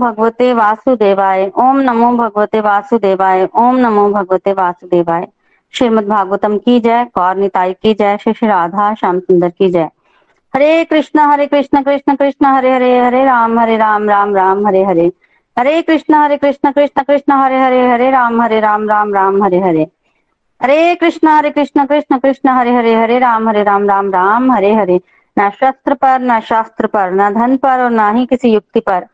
भगवते वासुदेवाय। ओम नमो भगवते वासुदेवाय। ओम नमो भगवते वासुदेवाय। श्रीमद भागवतम की जय। कौर निताई की जय। श्री श्री राधा श्याम सुंदर की जय। हरे कृष्ण हरे कृष्ण कृष्ण कृष्ण, हरे हरे हरे राम हरे राम राम राम, हरे हरे। हरे कृष्ण हरे कृष्ण कृष्ण कृष्ण, हरे हरे हरे राम हरे, राम राम राम, हरे हरे। हरे कृष्ण हरे कृष्ण कृष्ण कृष्ण, हरे हरे हरे राम हरे, राम राम राम, हरे हरे। न शस्त्र पर, न शास्त्र पर, न धन पर और न ही किसी युक्ति पर।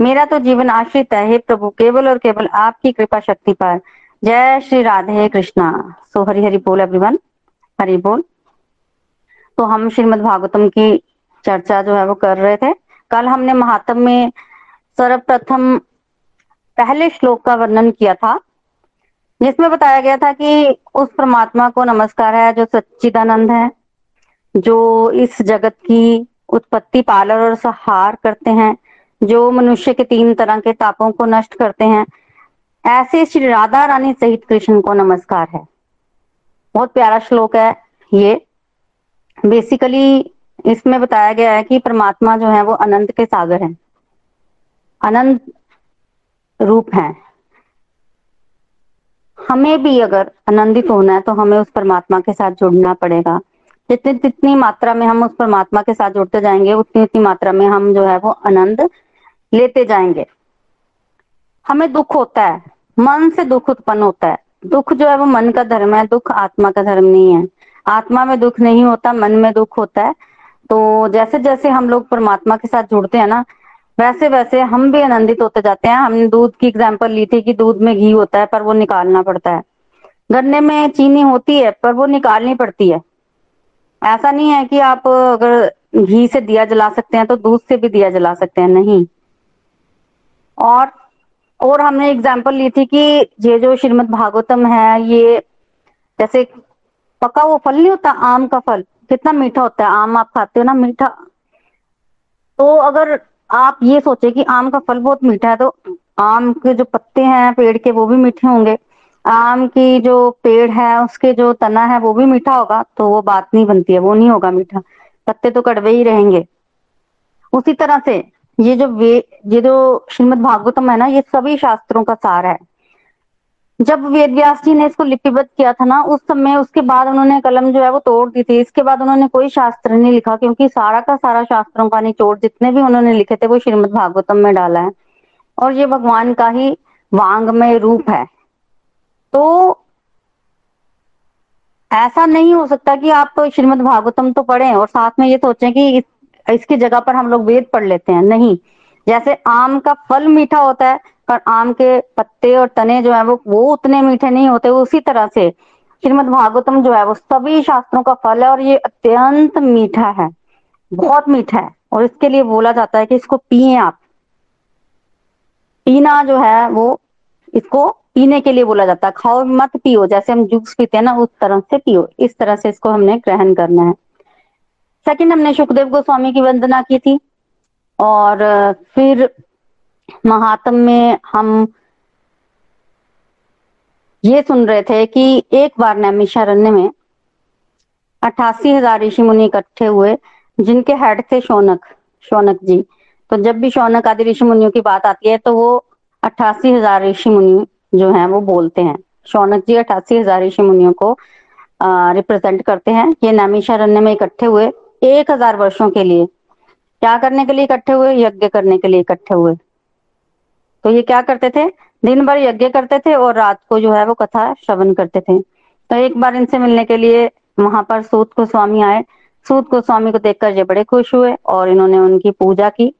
मेरा तो जीवन आश्रित है प्रभु, केवल और केवल आपकी कृपा शक्ति पर। जय श्री राधे कृष्णा। सो हरि हरि बोल एवरीवन हरि बोल। तो हम श्रीमद् भागवतम की चर्चा जो है वो कर रहे थे। कल हमने महात्म में सर्वप्रथम पहले श्लोक का वर्णन किया था, जिसमें बताया गया था कि उस परमात्मा को नमस्कार है, जो सच्चिदानंद है, जो इस जगत की उत्पत्ति पालन और सहार करते हैं। जो मनुष्य के तीन तरह के तापों को नष्ट करते हैं, ऐसे श्री राधा रानी सहित कृष्ण को नमस्कार है। बहुत प्यारा श्लोक है ये। बेसिकली इसमें बताया गया है कि परमात्मा जो है वो अनंत के सागर है। अनंत रूप है। हमें भी अगर आनंदित होना है तो हमें उस परमात्मा के साथ जुड़ना पड़ेगा। जितनी जितनी मात्रा में हम उस परमात्मा के साथ जुड़ते जाएँगे उतनी उतनी मात्रा में हम जो है वो आनंद लेते जाएँगे। हमें दुख होता है। मन से दुख उत्पन्न होता है। दुख जो है वो मन का धर्म है। दुख आत्मा का धर्म नहीं है। आत्मा में दुख नहीं होता, मन में दुख होता है। तो जैसे जैसे हम लोग परमात्मा के साथ जुड़ते हैं ना वैसे वैसे हम भी आनंदित होते जाते हैं। हमने दूध की एग्ज़ाम्पल ली थी कि दूध में घी होता है, पर वो निकालना पड़ता है। गन्ने में चीनी होती है, पर वो निकालनी पड़ती है। ऐसा नहीं है कि आप अगर घी से दिया जला सकते हैं तो दूध से भी दिया जला सकते हैं। नहीं। और और हमने एग्ज़ाम्पल ली थी कि ये जो श्रीमद भागवतम है, ये जैसे पका वो फल नहीं होता, आम का फल, कितना मीठा होता है, आम आप खाते हो ना, मीठा। तो अगर आप ये सोचे कि आम का फल बहुत मीठा है तो आम के जो पत्ते हैं, पेड़ के, वो भी मीठे होंगे। आम की जो पेड़ है, उसके जो तना है, वो भी मीठा होगा तो वो बात नहीं बनती है, वो नहीं होगा मीठा। पत्ते तो कड़वे ही रहेंगे। उसी तरह से ये जो वे ये जो श्रीमद भागवतम है ना ये सभी शास्त्रों का सार है। जब वेद व्यास जी ने इसको लिपिबद्ध किया था ना उस समय उसके बाद उन्होंने कलम जो है वो तोड़ दी थी। इसके बाद उन्होंने कोई शास्त्र नहीं लिखा क्योंकि सारा का सारा शास्त्रों का निचोड़ जितने भी उन्होंने लिखे थे वो श्रीमद भागवतम में डाला है। और ये भगवान का ही वांगमय रूप है। तो ऐसा नहीं हो सकता कि आप श्रीमद भागवतम तो पढ़ें और साथ में ये सोचें कि इस, इसकी जगह पर हम लोग वेद पढ़ लेते हैं। नहीं, जैसे आम का फल मीठा होता है, पर आम के पत्ते और तने जो है वो वो उतने मीठे नहीं होते उसी तरह से। श्रीमद भागवतम जो है, वो सभी शास्त्रों का फल है और ये अत्यंत मीठा है, बहुत मीठा है। और इसके लिए बोला जाता है कि इसको पिए आप। पीना जो है, वो इसको पीने के लिए बोला जाता है। खाओ मत पियो, जैसे हम जूस पीते हैं ना, उस तरह से पियो। इस तरह से इसको हमने ग्रहण करना है। सेकंड हमने सुखदेव गोस्वामी की वंदना की थी। और फिर महात्म में हम ये सुन रहे थे कि एक बार नैमिषारण्य में अट्ठासी हज़ार ऋषि मुनि इकट्ठे हुए, जिनके हेड थे शौनक शौनक जी। तो जब भी शौनक आदि ऋषि मुनियों की बात आती है तो वो अट्ठासी हज़ार ऋषि मुनि जो हैं, वो बोलते हैं। शौनक जी अट्ठासी हज़ार ऋषि मुनियों को रिप्रेजेंट करते हैं ये नैमिषारण्य में इकट्ठे हुए एक हज़ार वर्षों के लिए। क्या करने के लिए इकट्ठे हुए? यज्ञ करने के लिए इकट्ठे हुए। तो ये क्या करते थे? दिन भर यज्ञ करते थे और रात को जो है वो कथा श्रवण करते थे। तो एक बार इनसे मिलने के लिए वहाँ पर सूत गोस्वामी आए। सूत गोस्वामी को देखकर ये बड़े खुश हुए और इन्होंने उनकी पूजा की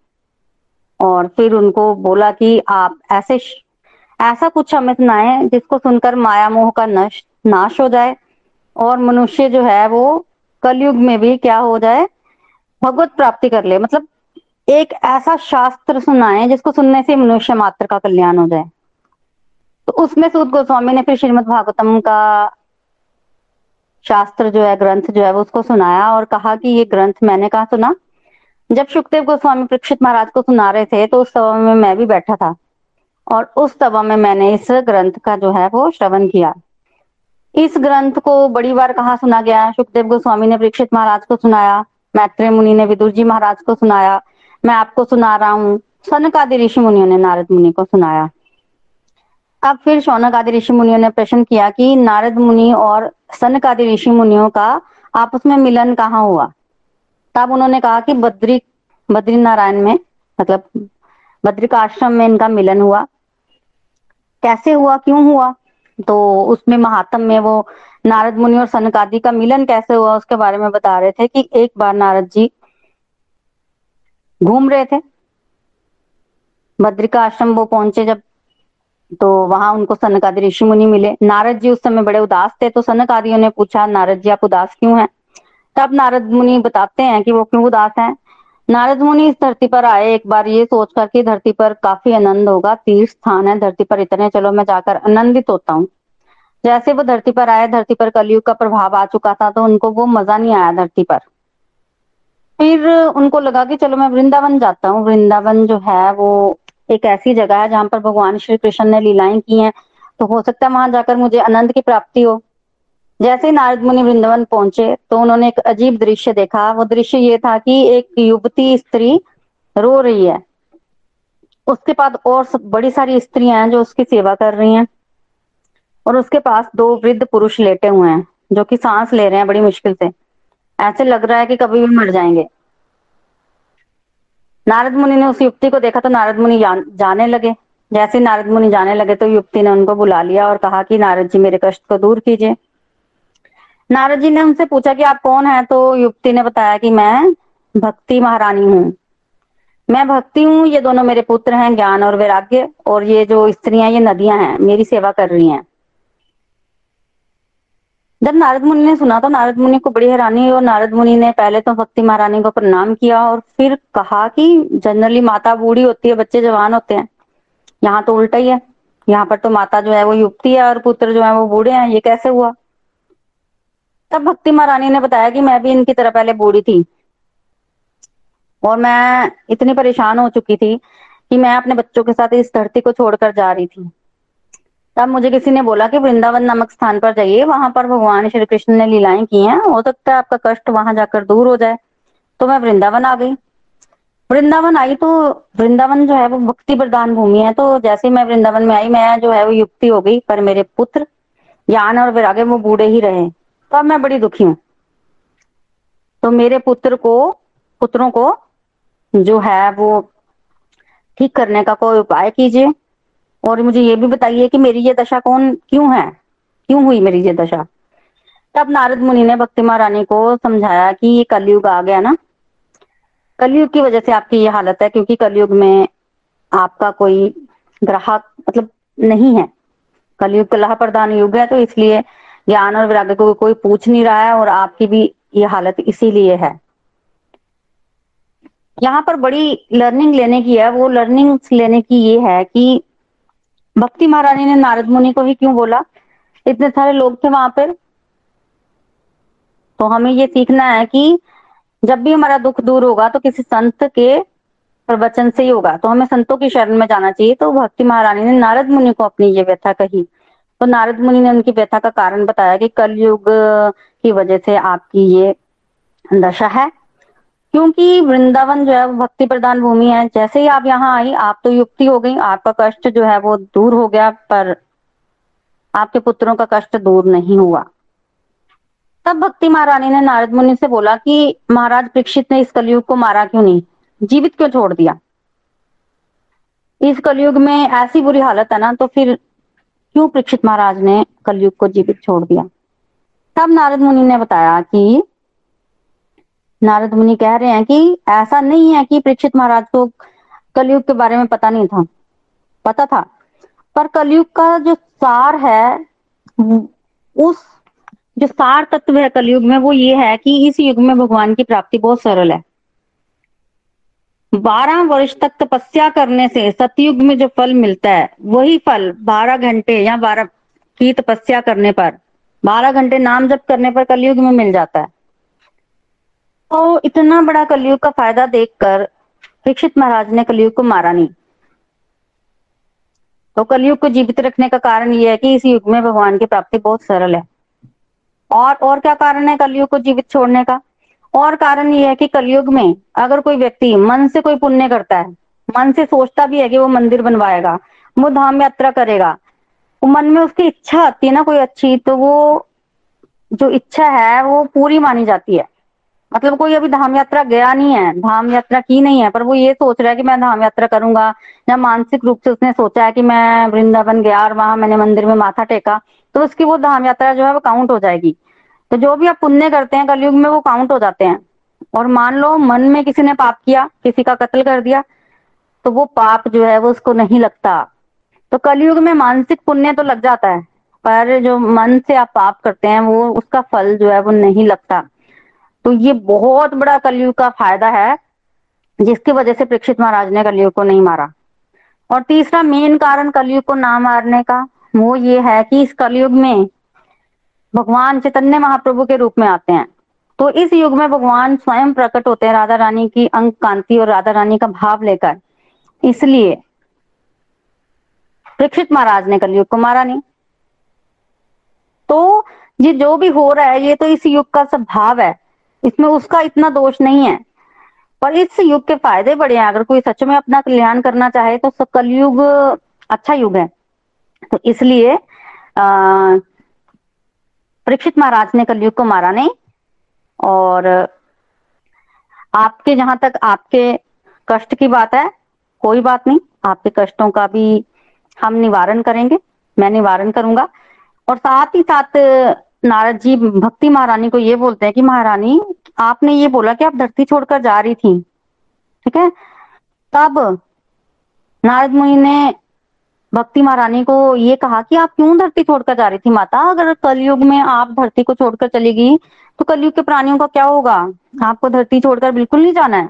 और फिर उनको बोला कि आप ऐसे ऐसा कुछ हमें सुनाए जिसको सुनकर माया मोह का नश नाश हो जाए। और मनुष्य जो है वो कलयुग में भी क्या हो जाए, भगवत प्राप्ति कर ले। मतलब एक ऐसा शास्त्र सुनाए जिसको सुनने से मनुष्य मात्र का कल्याण हो जाए। तो उसमें सूद गोस्वामी ने फिर श्रीमद भागवतम का शास्त्र जो है, ग्रंथ जो है, वो उसको सुनाया और कहा कि ये ग्रंथ मैंने कहा सुना। जब सुखदेव गोस्वामी प्रक्षित महाराज को सुना रहे थे तो उस सभा में मैं भी बैठा था और उस सभा में मैंने इस ग्रंथ का जो है, वो श्रवण किया। इस ग्रंथ को बड़ी बार कहा सुना गया? सुखदेव गोस्वामी ने परीक्षित महाराज को सुनाया, मैत्रेय मुनि ने विदुर जी महाराज को सुनाया, मैं आपको सुना रहा हूँ सनक आदि ऋषि मुनियों ने नारद मुनि को सुनाया। अब फिर शौनक आदि ऋषि मुनियों ने प्रश्न किया कि नारद मुनि और सनक आदि ऋषि मुनियों का आपस में मिलन कहाँ हुआ? तब उन्होंने कहा कि बद्री बद्री नारायण में मतलब बद्रिका आश्रम में इनका मिलन हुआ। कैसे हुआ? क्यों हुआ? तो उसमें महात्म में वो नारद मुनि और सनकादि का मिलन कैसे हुआ उसके बारे में बता रहे थे कि एक बार नारद जी घूम रहे थे। बद्रिका आश्रम वो पहुँचे जब तो वहाँ उनको सनक आदि ऋषि मुनि मिले। नारद जी उस समय बड़े उदास थे तो सनक आदियों ने पूछा, नारद जी आप उदास क्यों हैं? तब नारद मुनि बताते हैं कि वो क्यों उदास हैं? नारद मुनि इस धरती पर आए, एक बार ये सोच कर कि धरती पर काफ़ी आनंद होगा, तीर्थ स्थान है धरती पर इतने, चलो मैं जाकर आनंदित होता हूँ। जैसे वो धरती पर आए, धरती पर कलयुग का प्रभाव आ चुका था तो उनको वो मज़ा नहीं आया धरती पर। फिर उनको लगा कि चलो मैं वृंदावन जाता हूँ। वृंदावन जो है, वो एक ऐसी जगह है जहाँ पर भगवान श्री कृष्ण ने लीलाएँ की हैं। तो हो सकता है वहाँ जाकर मुझे आनंद की प्राप्ति हो। जैसे नारद मुनि वृंदावन पहुँचे तो उन्होंने एक अजीब दृश्य देखा। वो दृश्य ये था कि एक युवती स्त्री रो रही है। उसके बाद और बड़ी सारी स्त्रियाँ हैं जो उसकी सेवा कर रही हैं और उसके पास दो वृद्ध पुरुष लेटे हुए हैं, जो कि सांस ले रहे हैं बड़ी मुश्किल से। ऐसे लग रहा है कि कभी भी मर जाएँगे। नारद मुनि ने उस युवती को देखा तो नारद मुनि जाने लगे। जैसे नारद मुनि जाने लगे तो युवती ने उनको बुला लिया और कहा कि नारद जी मेरे कष्ट को दूर कीजिए। नारद जी ने उनसे पूछा कि आप कौन है? तो युवती ने बताया कि मैं भक्ति महारानी हूँ। मैं भक्ति हूँ, ये दोनों मेरे पुत्र हैं, ज्ञान और वैराग्य, और ये जो स्त्रियाँ ये नदियाँ हैं, मेरी सेवा कर रही हैं। जब नारद मुनि ने सुना तो नारद मुनि को बड़ी हैरानी हुई, और नारद मुनि ने पहले तो भक्ति महारानी को प्रणाम किया, और फिर कहा कि जनरली माता बूढ़ी होती है, बच्चे जवान होते हैं। यहाँ तो उल्टा ही है। यहाँ पर तो माता जो है, वो युवती है, और पुत्र जो है, वो बूढ़े हैं। ये कैसे हुआ? तब भक्ति महारानी ने बताया कि मैं भी इनकी तरह पहले बूढ़ी थी। और मैं इतनी परेशान हो चुकी थी कि मैं अपने बच्चों के साथ इस धरती को छोड़कर जा रही थी। तब मुझे किसी ने बोला कि वृंदावन नामक स्थान पर जाइए, वहाँ पर भगवान श्री कृष्ण ने लीलाएँ की हैं, हो सकता है आपका कष्ट वहाँ जाकर दूर हो जाए। तो मैं वृंदावन आ गई। वृंदावन आई तो वृंदावन जो है वो भक्ति प्रधान भूमि है तो जैसे मैं वृंदावन में आई, मैं जो है वो युक्ति हो गई, पर मेरे पुत्र ज्ञान और विरागे वो बूढ़े ही रहे। तो अब मैं बड़ी दुखी हूँ। तो मेरे पुत्र को, पुत्रों को जो है वो ठीक करने का कोई उपाय कीजिए। और मुझे ये भी बताइए कि मेरी ये दशा कौन, क्यों है? क्यों हुई मेरी ये दशा? तब नारद मुनि ने भक्ति महारानी को समझाया कि ये कलयुग आ गया ना। कलयुग की वजह से आपकी ये हालत है, क्योंकि कलयुग में आपका कोई ग्राहक मतलब नहीं है। कलयुग कला प्रधान युग है तो इसलिए ज्ञान और वैराग्य को कोई पूछ नहीं रहा है और आपकी भी ये हालत इसीलिए है। यहाँ पर बड़ी लर्निंग लेने की है, वो लर्निंग लेने की ये है कि भक्ति महारानी ने नारद मुनि को ही क्यों बोला? इतने सारे लोग थे वहाँ पर। तो हमें ये सीखना है कि जब भी हमारा दुख दूर होगा तो किसी संत के प्रवचन से ही होगा। तो हमें संतों की शरण में जाना चाहिए। तो भक्ति महारानी ने नारद मुनि को अपनी ये व्यथा कही। तो नारद मुनि ने उनकी व्यथा का कारण बताया कि कलयुग की वजह से आपकी ये दशा है। क्योंकि वृंदावन जो है, वो भक्ति प्रदान भूमि है। जैसे ही आप यहाँ आई, आप तो युक्ति हो गई। आपका कष्ट जो है, वो दूर हो गया, पर आपके पुत्रों का कष्ट दूर नहीं हुआ। तब भक्ति महारानी ने नारद मुनि से बोला कि, महाराज परीक्षित ने इस कलयुग को मारा क्यों नहीं? जीवित क्यों छोड़ दिया? इस कलयुग में ऐसी बुरी हालत है ना तो फिर क्यों परीक्षित महाराज ने कलयुग को जीवित छोड़ दिया? तब नारद मुनि ने बताया कि नारद मुनि कह रहे हैं कि ऐसा नहीं है कि परीक्षित महाराज को कलयुग के बारे में पता नहीं था। पता था। पर कलयुग का जो सार है, उस जो सार तत्व है कलयुग में, वो ये है कि इस युग में भगवान की प्राप्ति बहुत सरल है। बारह वर्ष तक तपस्या करने से सतयुग में जो फल मिलता है, वही फल बारह घंटे या बारह की तपस्या करने पर, बारह घंटे नाम जप करने पर कलयुग में मिल जाता है। तो इतना बड़ा कलयुग का फ़ायदा देखकर परीक्षित महाराज ने कलयुग को मारा नहीं। तो कलयुग को जीवित रखने का कारण यह है कि इस युग में भगवान की प्राप्ति बहुत सरल है। और और क्या कारण है कलयुग को जीवित छोड़ने का? और कारण ये है कि कलयुग में अगर कोई व्यक्ति मन से कोई पुण्य करता है, मन से सोचता भी है कि वो मंदिर बनवाएगा, वो धाम यात्रा करेगा, मन में उसकी इच्छा आती है ना कोई अच्छी तो वो जो इच्छा है वो पूरी मानी जाती है। मतलब कोई अभी धाम यात्रा गया नहीं है, धाम यात्रा की नहीं है, पर वो ये सोच रहा है कि मैं धाम यात्रा करूँगा, या मानसिक रूप से उसने सोचा है कि मैं वृंदावन गया और वहाँ मैंने मंदिर में माथा टेका तो उसकी वो धाम यात्रा जो है वो काउंट हो जाएगी। तो जो भी आप पुण्य करते हैं कलयुग में वो काउंट हो जाते हैं। और मान लो मन में किसी ने पाप किया, किसी का कत्ल कर दिया तो वो पाप जो है वो उसको नहीं लगता। तो कलयुग में मानसिक पुण्य तो लग जाता है, पर जो मन से आप पाप करते हैं वो उसका फल जो है वो नहीं लगता। तो ये बहुत बड़ा कलयुग का फ़ायदा है, जिसकी वजह से परीक्षित महाराज ने कलयुग को नहीं मारा। और तीसरा मेन कारण कलयुग को ना मारने का, वो ये है कि इस कलयुग में भगवान चैतन्य महाप्रभु के रूप में आते हैं। तो इस युग में भगवान स्वयं प्रकट होते हैं राधा रानी की अंक कांति और राधा रानी का भाव लेकर। इसलिए परीक्षित महाराज ने कलयुग को मारा नहीं। तो ये जो भी हो रहा है ये तो इस युग का सब भाव है। इसमें उसका इतना दोष नहीं है। पर इस युग के फ़ायदे बड़े हैं। अगर कोई सच में अपना कल्याण करना चाहे तो कलयुग अच्छा युग है। तो इसलिए आ, परीक्षित महाराज ने कलयुग को मारा नहीं। और आपके जहाँ तक आपके कष्ट की बात है, कोई बात नहीं। आपके कष्टों का भी हम निवारण करेंगे। मैं निवारण करूँगा। और साथ ही साथ नारद जी, भक्ति महारानी को ये बोलते हैं कि महारानी, आपने ये बोला कि आप धरती छोड़कर जा रही थी। ठीक है? तब नारद मुनि ने भक्ति महारानी को ये कहा कि आप क्यों धरती छोड़कर जा रही थी माता? अगर कलयुग में आप धरती को छोड़कर चली गई तो कलयुग के प्राणियों का क्या होगा? आपको धरती छोड़कर बिल्कुल नहीं जाना है।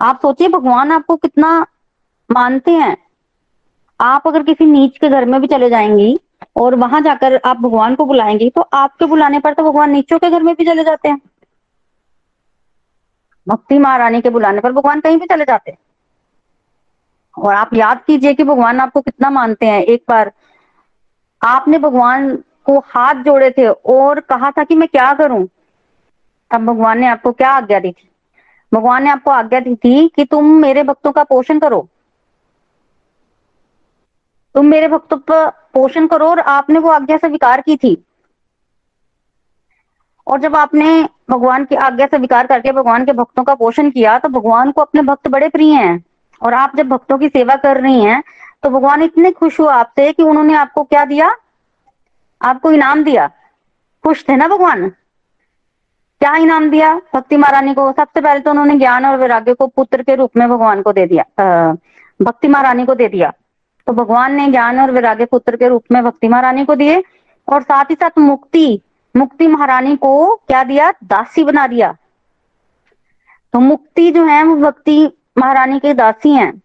आप सोचिए, भगवान आपको कितना मानते हैं। आप अगर किसी नीच के घर में भी चले जाएँगी और वहाँ जाकर आप भगवान को बुलाएँगी तो आपके बुलाने पर तो भगवान नीचों के घर में भी चले जाते हैं। भक्ति महारानी के बुलाने पर भगवान कहीं भी चले जाते हैं। और आप याद कीजिए कि भगवान आपको कितना मानते हैं। एक बार आपने भगवान को हाथ जोड़े थे और कहा था कि मैं क्या करूँ? तब भगवान ने आपको क्या आज्ञा दी थी? भगवान ने आपको आज्ञा दी थी कि तुम मेरे भक्तों का पोषण करो। तुम मेरे भक्तों का पोषण करो और आपने वो आज्ञा स्वीकार की थी। और जब आपने भगवान की आज्ञा स्वीकार करके भगवान के भक्तों का पोषण किया तो भगवान को अपने भक्त बड़े प्रिय हैं। और आप जब भक्तों की सेवा कर रही हैं तो भगवान इतने खुश हुआ आपसे कि उन्होंने आपको क्या दिया? आपको इनाम दिया। खुश थे ना भगवान? क्या इनाम दिया? भक्ति महारानी को सबसे पहले तो उन्होंने ज्ञान और वैराग्य को पुत्र के रूप में भगवान को दे दिया भक्ति महारानी को दे दिया। तो भगवान ने ज्ञान और वैराग्य पुत्र के रूप में भक्ति महारानी को दिए और साथ ही साथ मुक्ति मुक्ति महारानी को क्या दिया? दासी बना दिया। तो मुक्ति जो है वो भक्ति महारानी की दासी हैं।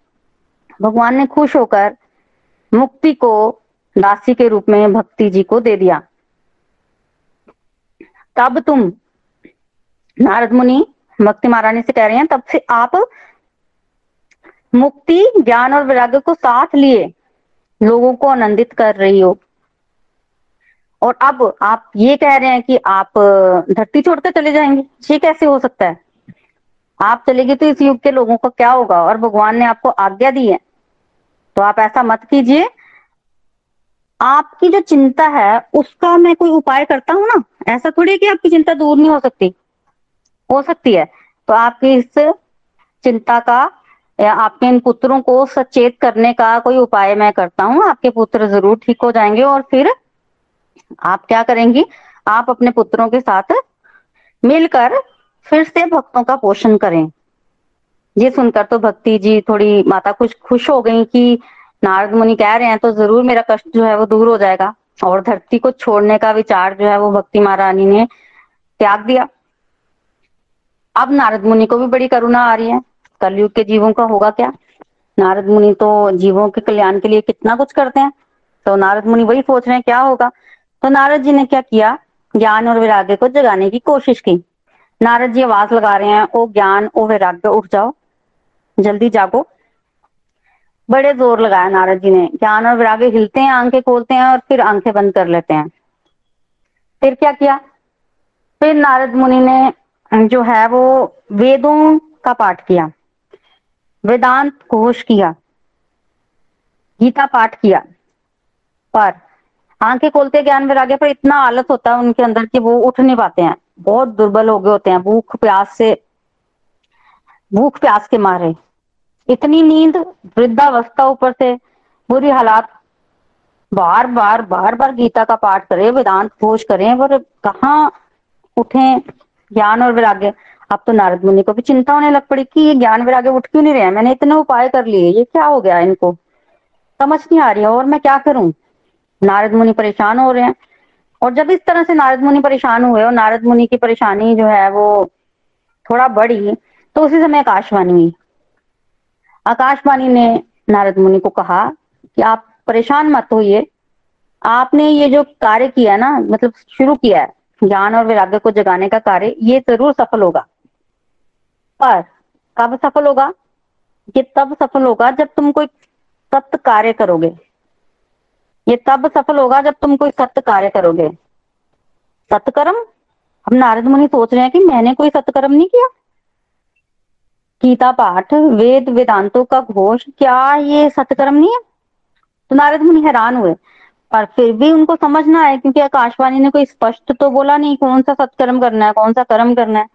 भगवान ने खुश होकर मुक्ति को दासी के रूप में भक्ति जी को दे दिया। तब तुम नारद मुनि, भक्ति महारानी से कह रहे हैं, तब से आप मुक्ति, ज्ञान और वैराग्य को साथ लिए, लोगों को आनंदित कर रही हो। और अब आप ये कह रहे हैं कि आप धरती छोड़कर चले जाएँगे। ये कैसे हो सकता है? आप चलेगी तो इस युग के लोगों का क्या होगा? और भगवान ने आपको आज्ञा दी है। तो आप ऐसा मत कीजिए। आपकी जो चिंता है, उसका मैं कोई उपाय करता हूँ ना? ऐसा थोड़ी कि आपकी चिंता दूर नहीं हो सकती। हो सकती है। तो आपकी इस चिंता का या आपके इन पुत्रों को सचेत करने का कोई उपाय मैं करता हूँ। आपके पुत्र ज़रूर ठीक हो जाएँगे और फिर आप क्या करेंगी? आप अपने पुत्रों के साथ मिलकर फिर से भक्तों का पोषण करें। ये सुनकर तो भक्ति जी थोड़ी माता खुश खुश हो गई कि नारद मुनि कह रहे हैं तो ज़रूर मेरा कष्ट जो है वो दूर हो जाएगा। और धरती को छोड़ने का विचार जो है वो भक्ति महारानी ने त्याग दिया। अब नारद मुनि को भी बड़ी करुणा आ रही है। कलयुग के जीवों का होगा क्या? नारद मुनि तो जीवों के कल्याण के लिए कितना कुछ करते हैं। तो नारद मुनि वही सोच रहे हैं, क्या होगा? तो नारद जी ने क्या किया? ज्ञान और वैराग्य को जगाने की कोशिश की। नारद जी आवाज़ लगा रहे हैं, ओ ज्ञान, ओ वैराग्य, उठ जाओ, जल्दी जागो। बड़े ज़ोर लगाया नारद जी ने। ज्ञान और वैराग्य हिलते हैं, आँखें खोलते हैं और फिर आँखें बंद कर लेते हैं। फिर क्या किया? फिर नारद मुनि ने जो है वो वेदों का पाठ किया, वेदांत घोष किया, गीता पाठ किया। पर आँखें खोलते ज्ञान वैराग्य, पर इतना आलस होता है उनके अंदर कि वो उठ नहीं पाते हैं। बहुत दुर्बल हो गए होते हैं। भूख, प्यास से, भूख, प्यास के मारे। इतनी नींद वृद्धावस्था ऊपर से, बुरी हालात। बार बार बार बार गीता का पाठ करें, वेदांत खोज करें पर कहा उठे ज्ञान और वैराग्य। अब तो नारद मुनि को भी चिंता होने लग पड़ी कि ये ज्ञान वैराग्य उठ क्यों नहीं रहे मैंने इतने उपाय कर लिए, ये क्या हो गया इनको? समझ नहीं आ रही है, और मैं क्या करूँ? नारद मुनि परेशान हो रहे हैं। और जब इस तरह से नारद मुनि परेशान हुए और नारद मुनि की परेशानी जो है वो थोड़ा बढ़ी तो उसी समय आकाशवाणी हुई आकाशवाणी ने नारद मुनि को कहा कि आप परेशान मत होइए। आपने ये जो कार्य किया ना मतलब शुरू किया है, ज्ञान और वैराग्य को जगाने का कार्य, ये ज़रूर सफल होगा। पर कब सफल होगा? ये तब सफल होगा जब तुम कोई सत्य कार्य करोगे। ये तब सफल होगा जब तुम कोई सत्य कार्य करोगे। सत्कर्म? हम नारद मुनि सोच रहे हैं कि मैंने कोई सत्कर्म नहीं किया। गीता पाठ, वेद वेदांतों का घोष, क्या ये सत्कर्म नहीं है? तो नारद मुनि हैरान हुए, पर फिर भी उनको समझना है क्योंकि आकाशवाणी ने कोई स्पष्ट तो बोला नहीं कौन सा सत्कर्म करना है, कौन सा कर्म करना है।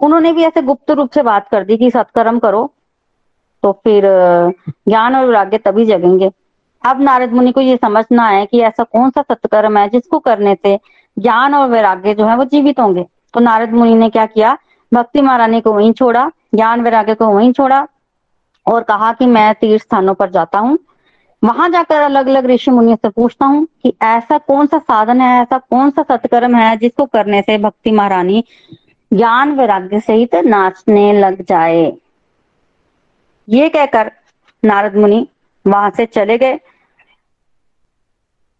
उन्होंने भी ऐसे गुप्त रूप से बात कर दी कि सत्कर्म करो तो फिर, ज्ञान और वैराग्य तभी जगेंगे। अब नारद मुनि को ये समझना है कि ऐसा कौन सा सत्कर्म है जिसको करने से ज्ञान और वैराग्य जो है वो जीवित होंगे। तो नारद मुनि ने क्या किया? भक्ति महारानी को वहीं छोड़ा, ज्ञान वैराग्य को वहीं छोड़ा और कहा कि मैं तीर्थ स्थानों पर जाता हूँ। वहाँ जाकर अलग अलग ऋषि मुनियों से पूछता हूँ कि ऐसा कौन सा साधन है, ऐसा कौन सा सत्कर्म है जिसको करने से भक्ति महारानी ज्ञान वैराग्य सहित नाचने लग जाए। ये कहकर नारद मुनि वहाँ से चले गए।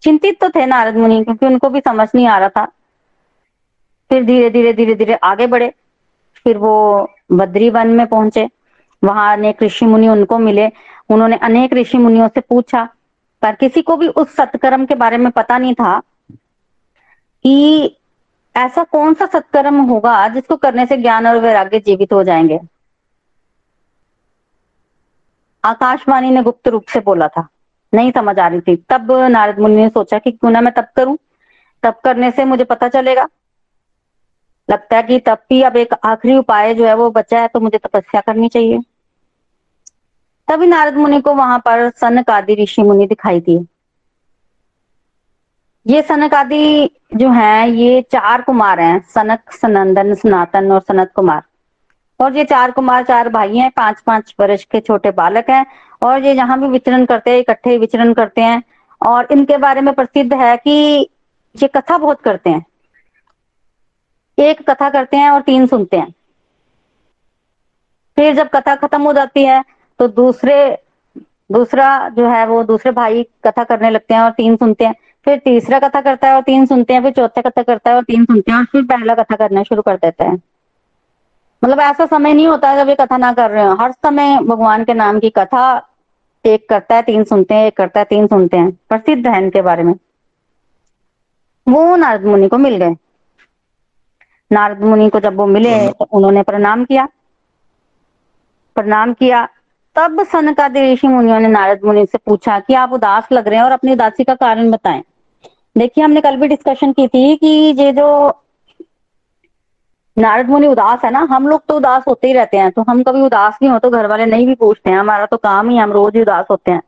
चिंतित तो थे नारद मुनि, क्योंकि उनको भी समझ नहीं आ रहा था। फिर धीरे धीरे धीरे धीरे आगे बढ़े। फिर वो बद्री वन में पहुँचे। वहाँ अनेक ऋषि मुनि उनको मिले। उन्होंने अनेक ऋषि मुनियों से पूछा। पर किसी को भी उस सत्कर्म के बारे में पता नहीं था कि ऐसा कौन सा सत्कर्म होगा जिसको करने से ज्ञान और वैराग्य जीवित हो जाएँगे। आकाशवाणी ने गुप्त रूप से बोला था। नहीं समझ आ रही थी। तब नारद मुनि ने सोचा कि क्यों ना मैं तब करूँ? तब करने से मुझे पता चलेगा। लगता है कि तब भी अब एक आखिरी उपाय जो है वो बचा है तो मुझे तपस्या करनी चाहिए। तभी नारद मुनि को वहाँ पर सनक आदि ऋषि मुनि दिखाई दिए। ये सनक आदि जो है, ये चार कुमार हैं, सनक, सनंदन, सनातन और सनत कुमार। और ये चार कुमार, चार भाई हैं पाँच पाँच वर्ष के छोटे बालक हैं और ये जहाँ भी विचरण करते हैं, इकट्ठे विचरण करते हैं और इनके बारे में प्रसिद्ध है कि ये कथा बहुत करते हैं। एक कथा करते हैं और तीन सुनते हैं। फिर जब कथा खत्म हो जाती है तो दूसरे, दूसरा जो है वो दूसरे भाई कथा करने लगते हैं और तीन सुनते हैं। फिर तीसरा कथा करता है और तीन सुनते हैं, फिर चौथा कथा करता है और तीन सुनते हैं और फिर पहला कथा करना शुरू कर देता है। मतलब ऐसा समय नहीं होता है जब ये कथा ना कर रहे हो। हर समय भगवान के नाम की कथा एक करता है तीन सुनते हैं एक करता है तीन सुनते हैं प्रसिद्ध है इनके बारे में। वो नारद मुनि को मिल गए। नारद मुनि को जब वो मिले तो उन्होंने प्रणाम किया। प्रणाम किया। तब सनकादि ऋषि मुनियों ने नारद मुनि से पूछा कि आप उदास लग रहे हैं और अपनी उदासी का कारण बताएँ। देखिए हमने कल भी डिस्कशन की थी कि ये जो नारद मुनि उदास है ना, हम लोग तो उदास होते ही रहते हैं तो हम कभी उदास नहीं हो तो घर वाले नहीं भी पूछते हैं, हमारा तो काम ही हम रोज ही उदास होते हैं।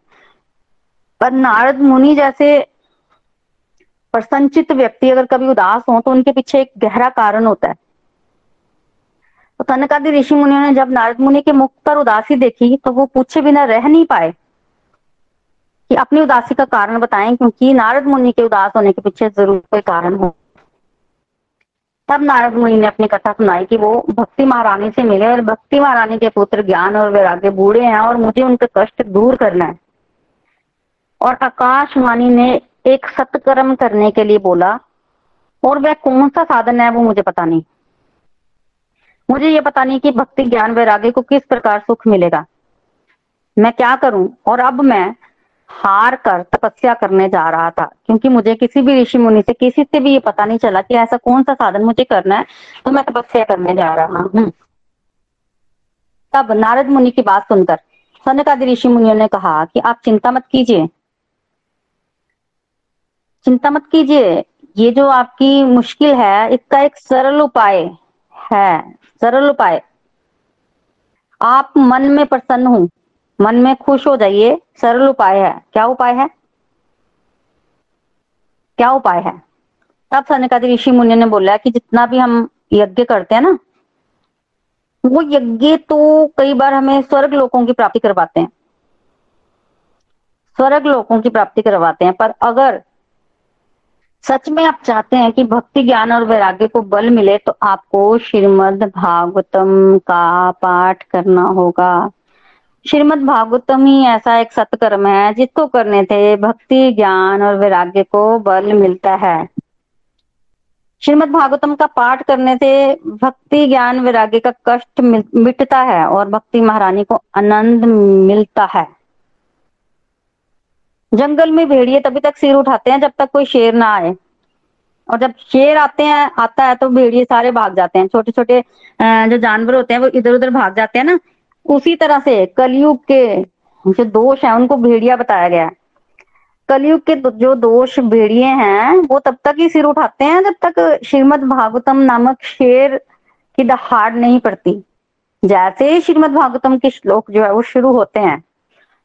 पर नारद मुनि जैसे प्रसंचित व्यक्ति अगर कभी उदास हो तो उनके पीछे एक गहरा कारण होता है। तो तनकादि ऋषि मुनियों ने जब नारद मुनि के मुख पर उदासी देखी तो वो पूछे बिना रह नहीं पाए कि अपनी उदासी का कारण बताएँ, क्योंकि नारद मुनि के उदास होने के पीछे ज़रूर कोई कारण हो तब नारद मुनि ने अपनी कथा सुनाई कि वो भक्ति महारानी से मिले और भक्ति महारानी के पुत्र ज्ञान और वैराग्य बूढ़े हैं और मुझे उनके कष्ट दूर करना है। और आकाशवाणी ने एक सत्कर्म करने के लिए बोला, और वह कौन सा साधन है वो मुझे पता नहीं। मुझे ये पता नहीं कि भक्ति, ज्ञान, वैराग्य को किस प्रकार सुख मिलेगा। मैं क्या करूँ? और अब मैं हार कर तपस्या करने जा रहा था। क्योंकि मुझे किसी भी ऋषि मुनि से, किसी से भी ये पता नहीं चला कि ऐसा कौन सा साधन मुझे करना है तो मैं तपस्या करने जा रहा हूँ। तब नारद मुनि की बात सुनकर सनकादि ऋषि मुनियों ने कहा कि आप चिंता मत कीजिए। चिंता मत कीजिए। ये जो आपकी मुश्किल है, इसका एक सरल उपाय है। सरल उपाय। आप मन में प्रसन्न हो। मन में खुश हो जाइए, सरल उपाय है। क्या उपाय है? क्या उपाय है? तब सनकादि ऋषि मुनि ने बोला कि जितना भी हम यज्ञ करते हैं ना, वो यज्ञ तो कई बार हमें स्वर्ग लोगों की प्राप्ति करवाते हैं। स्वर्ग लोगों की प्राप्ति करवाते हैं, पर अगर सच में आप चाहते हैं कि भक्ति ज्ञान और वैराग्य को बल मिले तो आपको श्रीमद भागवतम का पाठ करना होगा। श्रीमद भागवतम ही ऐसा एक सत्कर्म है, जिसको करने से भक्ति, ज्ञान और वैराग्य को बल मिलता है। श्रीमद भागवतम का पाठ करने से भक्ति, ज्ञान, वैराग्य का कष्ट मिटता है और भक्ति महारानी को आनंद मिलता है। जंगल में भेड़िए तभी तक सिर उठाते हैं जब तक कोई शेर ना आए। और जब शेर आते हैं, आता है तो भेड़िए सारे भाग जाते हैं। छोटे छोटे जो जानवर होते हैं, वो इधर उधर भाग जाते हैं ना उसी तरह से कलयुग के जो दोष है, उनको भेड़िया बताया गया कलयुग के जो दोष भेड़िए हैं, वो तब तक ही सिर उठाते हैं जब तक श्रीमद भागवतम नामक शेर की दहाड़ नहीं पड़ती। जैसे ही श्रीमद भागवतम के श्लोक जो है, वो शुरू होते हैं,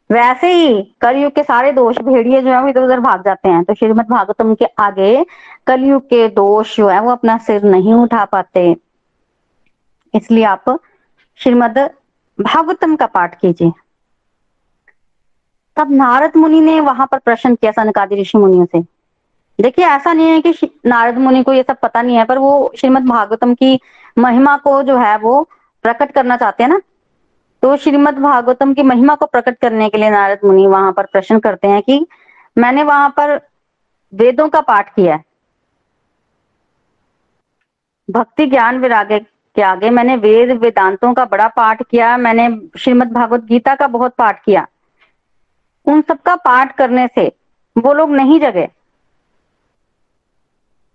वैसे ही कलयुग के सारे दोष भेड़िए जो है, वो इधर उधर भाग जाते हैं। तो श्रीमद भागवतम के आगे कलयुग के दोष जो है, वो अपना सिर नहीं उठा पाते। इसलिए आप श्रीमद भागवतम का पाठ कीजिए। तब नारद मुनि ने वहाँ पर प्रश्न किया सनकादि ऋषि मुनियों से। देखिए, ऐसा नहीं है कि नारद मुनि को ये सब पता नहीं है, पर वो श्रीमद भागवतम की महिमा को जो है वो प्रकट करना चाहते हैं ना? तो श्रीमद भागवतम की महिमा को प्रकट करने के लिए नारद मुनि वहाँ पर प्रश्न करते हैं कि मैंने वहाँ पर वेदों का पाठ किया है। भक्ति ज्ञान विराग के आगे मैंने वेद वेदांतों का बड़ा पाठ किया, मैंने श्रीमद भागवत गीता का बहुत पाठ किया। उन सबका पाठ करने से वो लोग नहीं जगे।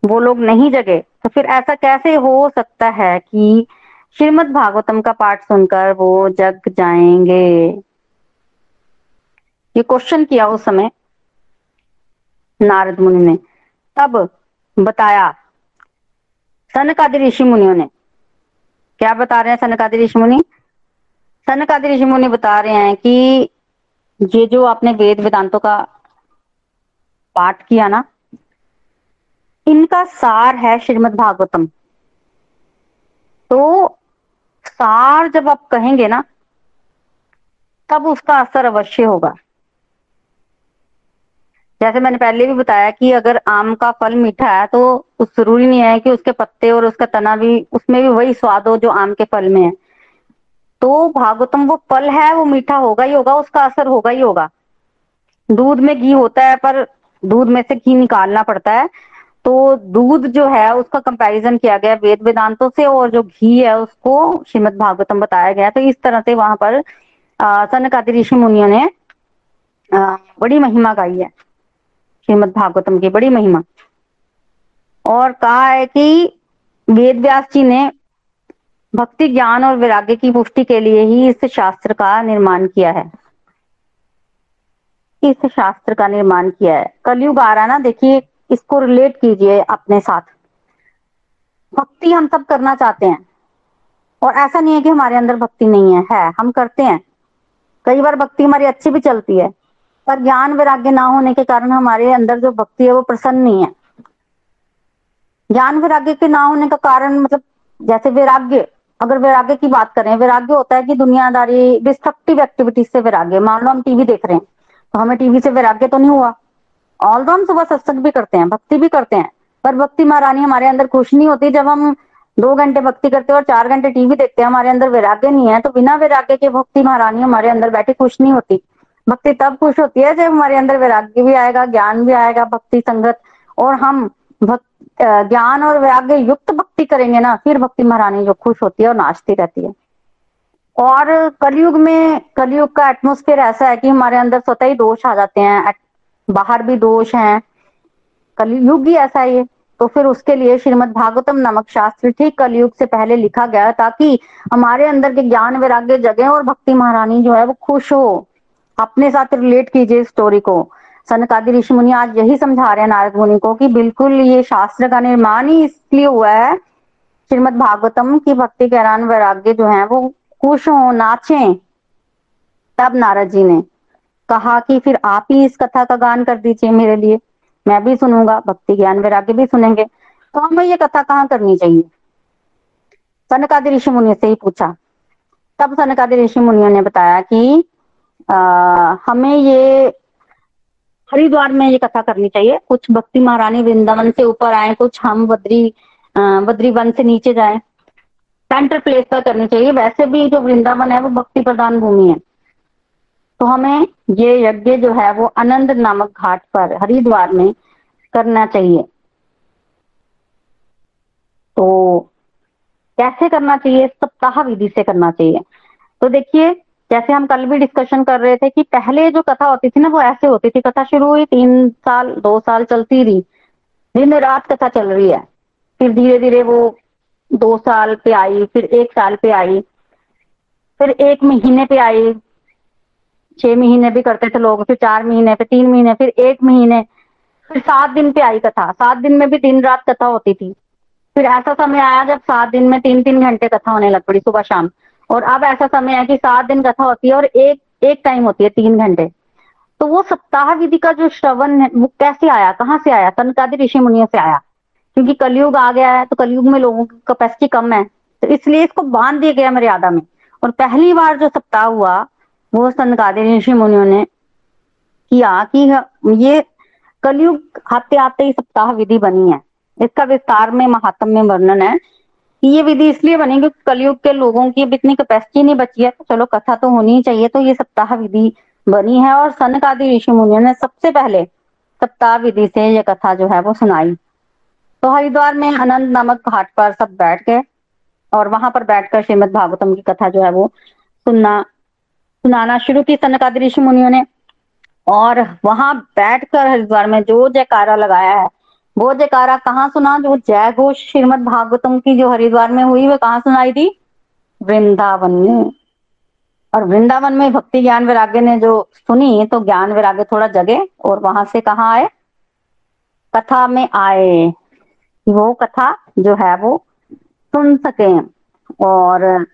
वो लोग नहीं जगे। तो फिर ऐसा कैसे हो सकता है कि श्रीमद भागवतम का पाठ सुनकर वो जग जाएँगे? ये क्वेश्चन किया उस समय नारद मुनि ने। तब बताया, सनकादि ऋषि मुनियों ने क्या बता रहे हैं सनकादि ऋषि मुनि सनकादि ऋषि मुनि बता रहे हैं कि ये जो आपने वेद वेदांतों का पाठ किया ना, इनका सार है श्रीमद भागवतम। तो सार जब आप कहेंगे ना, तब उसका असर अवश्य होगा। जैसे मैंने पहले भी बताया कि अगर आम का फल मीठा है तो उस ज़रूरी नहीं है कि उसके पत्ते और उसका तना भी उसमें भी वही स्वाद हो जो आम के फल में है। तो भागवतम वो फल है वो मीठा होगा ही होगा उसका असर होगा ही होगा। दूध में घी होता है पर दूध में से घी निकालना पड़ता है। तो दूध जो है उसका कंपैरिजन किया गया वेद वेदांतों से और जो घी है उसको श्रीमद भागवतम बताया गया। तो इस तरह से वहाँ पर अः सनकादि ऋषि मुनियों ने आ, बड़ी महिमा गाई है। श्रीमद भागवतम की बड़ी महिमा। और कहा है कि वेद व्यास जी ने भक्ति, ज्ञान और वैराग्य की पुष्टि के लिए ही इस शास्त्र का निर्माण किया है। इस शास्त्र का निर्माण किया है। कलयुग आ रहा ना, देखिए, इसको रिलेट कीजिए अपने साथ। भक्ति हम सब करना चाहते हैं। और ऐसा नहीं है कि हमारे अंदर भक्ति नहीं है है, हम करते हैं। कई बार भक्ति हमारी अच्छी भी चलती है। पर ज्ञान वैराग्य ना होने के कारण हमारे अंदर जो भक्ति है वो प्रसन्न नहीं है। ज्ञान वैराग्य के ना होने का कारण मतलब जैसे वैराग्य, अगर वैराग्य की बात करें, वैराग्य होता है कि दुनियादारी डिस्ट्रक्टिव एक्टिविटीज़ से वैराग्य। मान लो हम टीवी देख रहे हैं तो हमें टीवी से वैराग्य तो नहीं हुआ। ऑल दो हम सुबह सत्संग भी करते हैं, भक्ति भी करते हैं, पर भक्ति महारानी हमारे अंदर खुश नहीं होती। जब हम दो घंटे भक्ति करते हैं और चार घंटे टीवी देखते हैं, हमारे अंदर वैराग्य नहीं है तो बिना वैराग्य के भक्ति महारानी हमारे अंदर बैठी खुश नहीं होती। भक्ति तब खुश होती है जब हमारे अंदर वैराग्य भी आएगा, ज्ञान भी आएगा, भक्ति संगत। और हम ज्ञान और वैराग्य युक्त भक्ति करेंगे ना, फिर भक्ति महारानी जो खुश होती है और नाचती रहती है। और कलयुग में, कलयुग का एटमोस्फेयर ऐसा है कि हमारे अंदर स्वतः ही दोष आ जाते हैं बाहर भी दोष हैं। कलयुग ही ऐसा ही तो फिर उसके लिए श्रीमद भागवतम नामक शास्त्र ठीक कलयुग से पहले लिखा गया ताकि हमारे अंदर के ज्ञान, वैराग्य, जगे और भक्ति महारानी जो है वो खुश हो। अपने साथ रिलेट कीजिए स्टोरी को। सनकादि ऋषि मुनि आज यही समझा रहे हैं नारद मुनि को कि बिल्कुल ये शास्त्र का निर्माण ही इसलिए हुआ है, श्रीमद भागवतम की भक्ति के ज्ञान वैराग्य जो है, वो खुश हो, नाचे। तब नारद जी ने कहा कि फिर आप ही इस कथा का गान कर दीजिए मेरे लिए। मैं भी सुनूँगा, भक्ति ज्ञान वैराग्य भी सुनेंगे। तो हमें ये कथा कहाँ करनी चाहिए? सनकादि ऋषि मुनि से ही पूछा। तब सनकादि ऋषि मुनियों ने बताया कि आ, हमें ये हरिद्वार में ये कथा करनी चाहिए। कुछ भक्ति महारानी वृंदावन से ऊपर आए कुछ हम बद्री बद्री वन से नीचे जाए। सेंटर प्लेस पर करनी चाहिए। वैसे भी जो वृंदावन है वो भक्ति प्रधान भूमि है। तो हमें ये यज्ञ जो है वो आनंद नामक घाट पर हरिद्वार में करना चाहिए। तो कैसे करना चाहिए? सप्ताह विधि से करना चाहिए। तो देखिए जैसे हम कल भी डिस्कशन कर रहे थे कि पहले जो कथा होती थी ना, वो ऐसे होती थी। कथा शुरू हुई, तीन साल, दो साल चलती रही। दिन रात कथा चल रही है। फिर धीरे धीरे वो दो साल पे आई, फिर एक साल पे आई। फिर एक महीने पे आई। छह महीने भी करते थे लोग, फिर चार महीने, फिर तीन महीने, फिर एक महीने। फिर सात दिन पे आई कथा। सात दिन में भी दिन रात कथा होती थी। फिर ऐसा समय आया जब सात दिन में तीन तीन घंटे कथा होने लग पड़ी सुबह शाम और अब ऐसा समय है कि सात दिन कथा होती है और एक एक टाइम होती है, तीन घंटे। तो वो सप्ताह विधि का जो श्रवण है, वो कैसे आया? कहाँ से आया? तनकादि ऋषि मुनियों से आया। क्योंकि कलयुग आ गया है तो कलयुग में लोगों की कैपेसिटी कम है। तो इसलिए इसको बाँध दिया गया मर्यादा में। और पहली बार जो सप्ताह हुआ, वो सनकादि ऋषि मुनियों ने किया कि ये कलयुग आते आते ही सप्ताह विधि बनी है। इसका विस्तार में महात्म में वर्णन है। ये विधि इसलिए बनी क्योंकि कलयुग के लोगों की इतनी कैपेसिटी नहीं बची है तो चलो कथा तो होनी चाहिए तो ये सप्ताह विधि बनी है और सनक आदि ऋषि मुनियों ने सबसे पहले सप्ताह विधि से ये कथा जो है वो सुनाई। तो हरिद्वार में अनंत नामक घाट पर सब बैठ गए और वहाँ पर बैठकर श्रीमद भागवतम की कथा जो है वो सुनना, सुनाना शुरू की सनक आदि ऋषि मुनियों ने। और वहाँ बैठकर हरिद्वार में जो जयकारा लगाया है वो जयकारा कहाँ सुना? जो जय घोष श्रीमद भागवतम की जो हरिद्वार में हुई, वो कहाँ सुनाई थी वृंदावन में। और वृंदावन में भक्ति ज्ञान वैराग्य ने जो सुनी तो ज्ञान वैराग्य थोड़ा जगे और वहाँ से कहा आए? कथा में आए। वो कथा जो है, वो सुन सके। और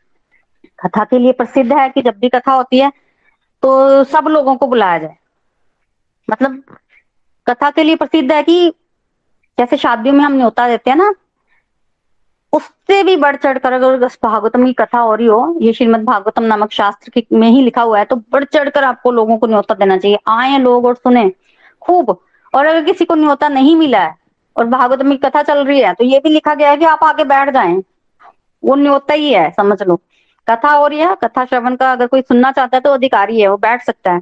कथा के लिए प्रसिद्ध है कि जब भी कथा होती है तो सब लोगों को बुलाया जाए। मतलब कथा के लिए प्रसिद्ध है कि जैसे शादियों में हम न्योता देते हैं ना, उससे भी बढ़ चढ़ कर अगर भागवतम की कथा हो रही हो, ये श्रीमद भागवतम नामक शास्त्र में ही लिखा हुआ है तो बढ़ चढ़ कर आपको लोगों को न्योता देना चाहिए। आए लोग और सुने, खूब। और अगर किसी को न्योता नहीं मिला है, और भागवतम की कथा चल रही है तो ये भी लिखा गया है कि आप आगे बैठ जाए। वो न्योता ही है, समझ लो। कथा हो रही है, कथा श्रवण का अगर कोई सुनना चाहता है तो अधिकारी है, वो बैठ सकता है।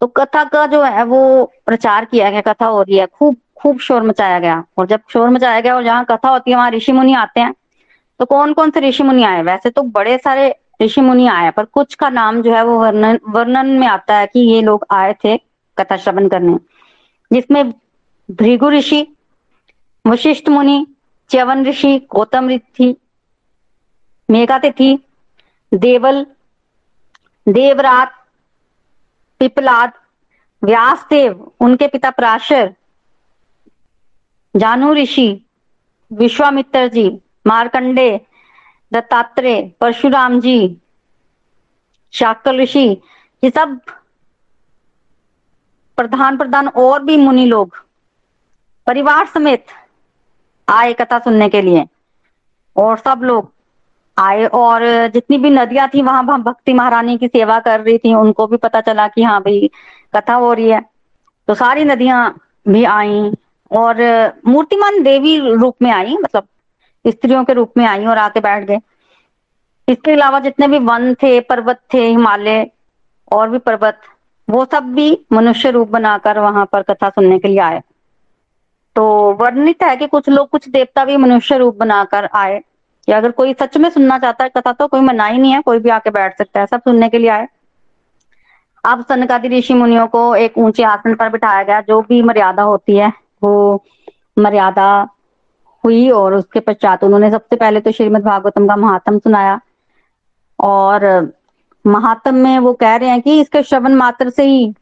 तो कथा का जो है, वो प्रचार किया गया, कथा हो रही है, खूब। खूब शोर मचाया गया। और जब शोर मचाया गया और जहाँ कथा होती है, वहाँ ऋषि मुनि आते हैं तो कौन कौन से ऋषि मुनि आए? वैसे तो बड़े सारे ऋषि मुनि आए पर कुछ का नाम जो है वो वर्णन वर्णन में आता है कि ये लोग आए थे कथा श्रवण करने। जिसमें भृगु ऋषि, वशिष्ठ मुनि, च्यवन ऋषि, गौतम ऋषि मेघा तिथि देवल, देवरात, पिपलाद, व्यासदेव, उनके पिता प्राशर जानु ऋषि, विश्वामित्र जी, मारकंडे, दत्तात्रेय, परशुराम जी शाक्य ऋषि, ये सब प्रधान प्रधान और भी मुनि लोग, परिवार समेत आए कथा सुनने के लिए। और सब लोग आए और जितनी भी नदियाँ थी वहाँ भक्ति महारानी की सेवा कर रही थी, उनको भी पता चला कि हाँ भाई, कथा हो रही है। तो सारी नदियाँ भी आई और मूर्तिमान देवी रूप में आई मतलब स्त्रियों के रूप में आई और आके बैठ गए। इसके अलावा जितने भी वन थे, पर्वत थे, हिमालय और भी पर्वत, वो सब भी मनुष्य रूप बनाकर वहाँ पर कथा सुनने के लिए आए। तो वर्णित है कि कुछ लोग, कुछ देवता भी मनुष्य रूप बनाकर आए। कि अगर कोई सच में सुनना चाहता है कथा तो कोई मना ही नहीं है, कोई भी आके बैठ सकता है, सब सुनने के लिए आए। अब सनकादि ऋषि मुनियों को एक ऊँचे आसन पर बिठाया गया, जो भी मर्यादा होती है वो मर्यादा हुई और उसके पश्चात उन्होंने सबसे पहले तो श्रीमद भागवतम का महात्म सुनाया। और महात्म में वो कह रहे हैं कि इसके श्रवण मात्र से ही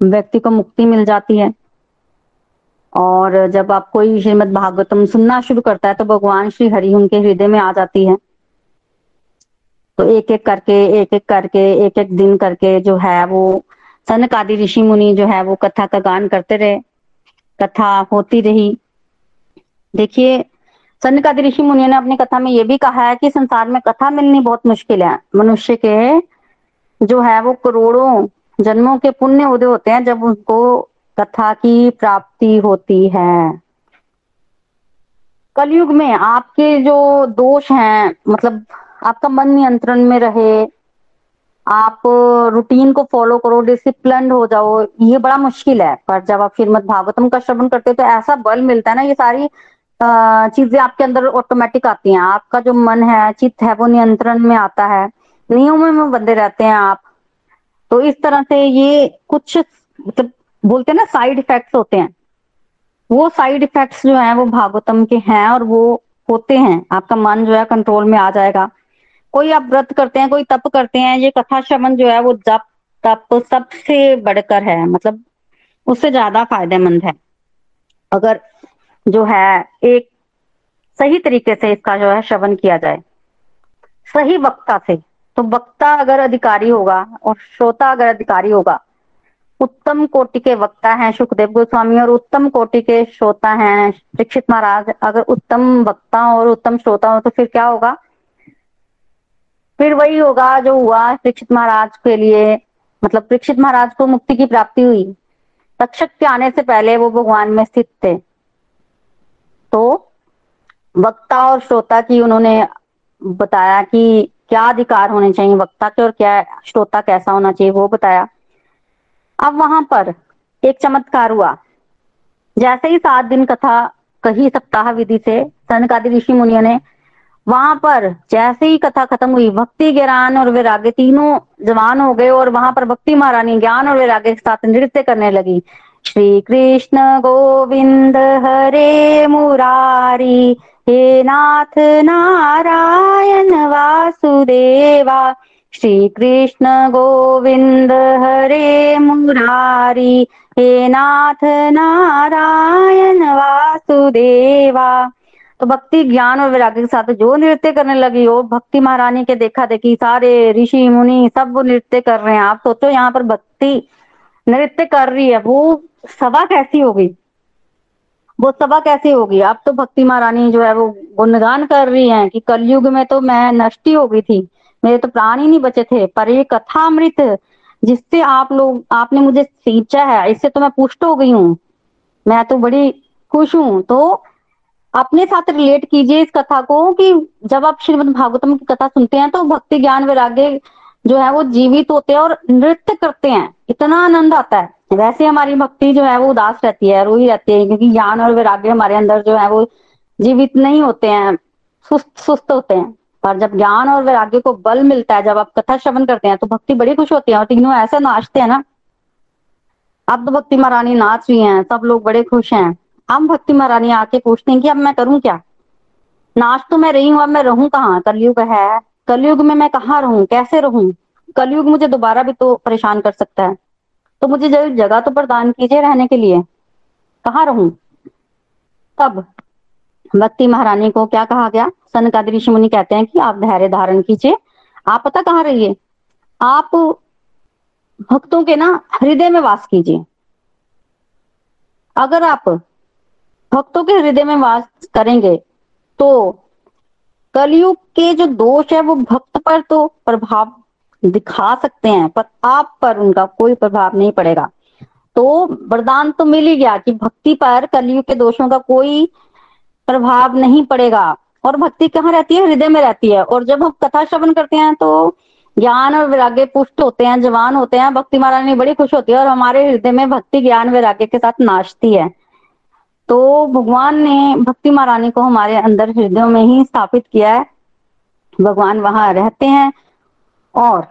व्यक्ति को मुक्ति मिल जाती है। और जब आप कोई श्रीमद भागवतम सुनना शुरू करता है तो भगवान श्री हरि उनके हृदय में आ जाती है। तो एक एक करके एक एक करके एक एक दिन करके जो है वो सनक ऋषि मुनि जो है वो कथा का गान करते रहे। कथा होती रही। देखिए सनक ऋषि मुनि ने अपनी कथा में ये भी कहा है कि संसार में कथा मिलनी बहुत मुश्किल है। मनुष्य के जो है वो करोड़ों जन्मों के पुण्य उदय होते हैं जब उनको कथा की प्राप्ति होती है। कलयुग में आपके जो दोष हैं मतलब आपका मन नियंत्रण में रहे आप रूटीन को फॉलो करो डिसिप्लिन हो जाओ, ये बड़ा मुश्किल है। पर जब आप श्रीमद भागवतम का श्रवण करते हो तो ऐसा बल मिलता है ना, ये सारी चीज़ें आपके अंदर ऑटोमेटिक आती हैं। आपका जो मन है, चित्त है, वो नियंत्रण में आता है। नियमों में बंधे रहते हैं आप। तो इस तरह से ये कुछ मतलब बोलते हैं ना साइड इफेक्ट्स होते हैं। वो साइड इफेक्ट्स जो है, वो भागवतम के हैं और वो होते हैं। आपका मन जो है कंट्रोल में आ जाएगा। कोई आप व्रत करते हैं, कोई तप करते हैं, ये कथा श्रवण जो है वो जप, तप सबसे बढ़कर है मतलब उससे ज़्यादा फ़ायदेमंद है। अगर जो है एक सही तरीके से इसका जो है श्रवण किया जाए, सही वक्ता से तो वक्ता अगर अधिकारी होगा और श्रोता अगर अधिकारी होगा, उत्तम कोटि के वक्ता हैं सुखदेव गोस्वामी और उत्तम कोटि के श्रोता हैं दीक्षित महाराज, अगर उत्तम वक्ता और उत्तम श्रोता हो तो फिर क्या होगा? फिर वही होगा जो हुआ दीक्षित महाराज के लिए मतलब दीक्षित महाराज को मुक्ति की प्राप्ति हुई। तक्षक के आने से पहले वो भगवान में स्थित थे। तो वक्ता और श्रोता की उन्होंने बताया कि क्या अधिकार होने चाहिए वक्ता के और क्या श्रोता कैसा होना चाहिए, वो बताया। अब वहाँ पर एक चमत्कार हुआ। जैसे ही सात दिन कथा कही सप्ताह विधि से सनकादि ऋषि मुनियों ने वहाँ पर जैसे ही कथा खत्म हुई, भक्ति, ज्ञान और वैराग्य तीनों जवान हो गए और वहाँ पर भक्ति महारानी ज्ञान और वैराग्य के साथ नृत्य करने लगी। श्री कृष्ण गोविंद हरे मुरारी, हे नाथ नारायण वासुदेवा। श्री कृष्ण गोविंद हरे मुरारी, हे नाथ नारायण वासुदेवा। तो भक्ति, ज्ञान और वैराग्य के साथ जो नृत्य करने लगी हो भक्ति महारानी के देखा देखी, सारे ऋषि, मुनि सब नृत्य कर रहे हैं। आप सोचो यहाँ पर भक्ति नृत्य कर रही है, वो सभा कैसी होगी? वो सभा कैसी होगी? अब तो भक्ति महारानी जो है वो गुणगान कर रही है कि कलयुग में तो मैं नष्टी हो गई थी, मेरे तो प्राण ही नहीं बचे थे, पर ये कथा अमृत जिससे आप लोग, आपने मुझे सींचा है, इससे तो मैं पुष्ट हो गई हूँ। मैं तो बड़ी खुश हूँ। तो अपने साथ रिलेट कीजिए इस कथा को कि जब आप श्रीमद भागवतम की कथा सुनते हैं तो भक्ति ज्ञान वैराग्य जो है वो जीवित होते हैं और नृत्य करते हैं। इतना आनंद आता है। वैसे हमारी भक्ति जो है वो उदास रहती है, रोई रहती है, क्योंकि ज्ञान और वैराग्य हमारे अंदर जो है वो जीवित नहीं होते हैं, सुस्त सुस्त होते हैं। पर जब ज्ञान और वैराग्य को बल मिलता है, जब आप कथा श्रवण करते हैं तो भक्ति बड़ी खुश होती है और तीनों ऐसे नाचते हैं ना। अब तो भक्ति महारानी नाच रही हैं, सब लोग बड़े खुश हैं। अब भक्ति महारानी आके पूछते हैं कि अब मैं करूँ क्या? नाच तो मैं रही हूँ, अब मैं रहूँ कहाँ? कलयुग है। कलयुग में मैं कहाँ रहूँ? कैसे रहूँ? कलयुग मुझे दोबारा भी तो परेशान कर सकता है। तो मुझे जगह तो प्रदान कीजिए रहने के लिए। कहाँ रहूँ? तब भक्ति महारानी को क्या कहा गया? सनकादि ऋषि मुनि कहते हैं कि आप धैर्य धारण कीजिए। आप पता कहाँ रहिए? आप भक्तों के ना हृदय में वास कीजिए। अगर आप भक्तों के हृदय में वास करेंगे। तो कलयुग के जो दोष है, वो भक्त पर तो प्रभाव दिखा सकते हैं, पर आप पर उनका कोई प्रभाव नहीं पड़ेगा। तो वरदान तो मिल ही गया कि भक्ति पर कलयुग के दोषों का कोई प्रभाव नहीं पड़ेगा। और भक्ति कहाँ रहती है? हृदय में रहती है। और जब हम कथा श्रवण करते हैं तो ज्ञान और वैराग्य पुष्ट होते हैं, जवान होते हैं। भक्ति महारानी बड़ी खुश होती है और हमारे हृदय में भक्ति ज्ञान वैराग्य के साथ नाचती है। तो भगवान ने भक्ति महारानी को हमारे अंदर हृदय में ही स्थापित किया है। भगवान वहाँ रहते हैं और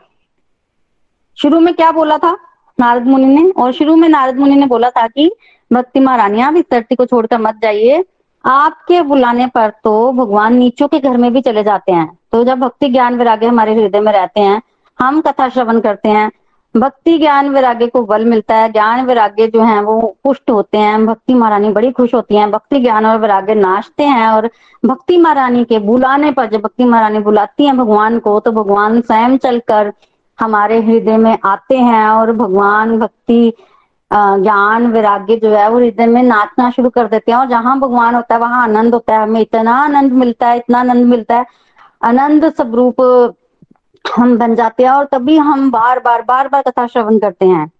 शुरू में क्या बोला था नारद मुनि ने? और शुरू में नारद मुनि ने बोला था कि भक्ति महारानी, आप इस धरती को छोड़कर मत जाइए। आपके बुलाने पर तो भगवान नीचों के घर में भी चले जाते हैं। तो जब भक्ति ज्ञान वैराग्य हमारे हृदय में रहते हैं, हम कथा श्रवण करते हैं भक्ति ज्ञान वैराग्य को बल मिलता है। ज्ञान वैराग्य जो है, वो पुष्ट होते हैं। भक्ति महारानी बड़ी खुश होती हैं। भक्ति ज्ञान और वैराग्य नाचते हैं और भक्ति महारानी के बुलाने पर जब भक्ति महारानी बुलाती हैं भगवान को तो भगवान स्वयं चलकर हमारे हृदय में आते हैं और भगवान भक्ति ज्ञान वैराग्य जो है, वो हृदय में नाचना शुरू कर देते हैं। और जहाँ भगवान होता है, वहाँ आनंद होता है। हमें इतना आनंद मिलता है, इतना आनंद मिलता है। आनंद स्वरूप हम बन जाते हैं और तभी हम बार बार बार बार कथा श्रवण करते हैं।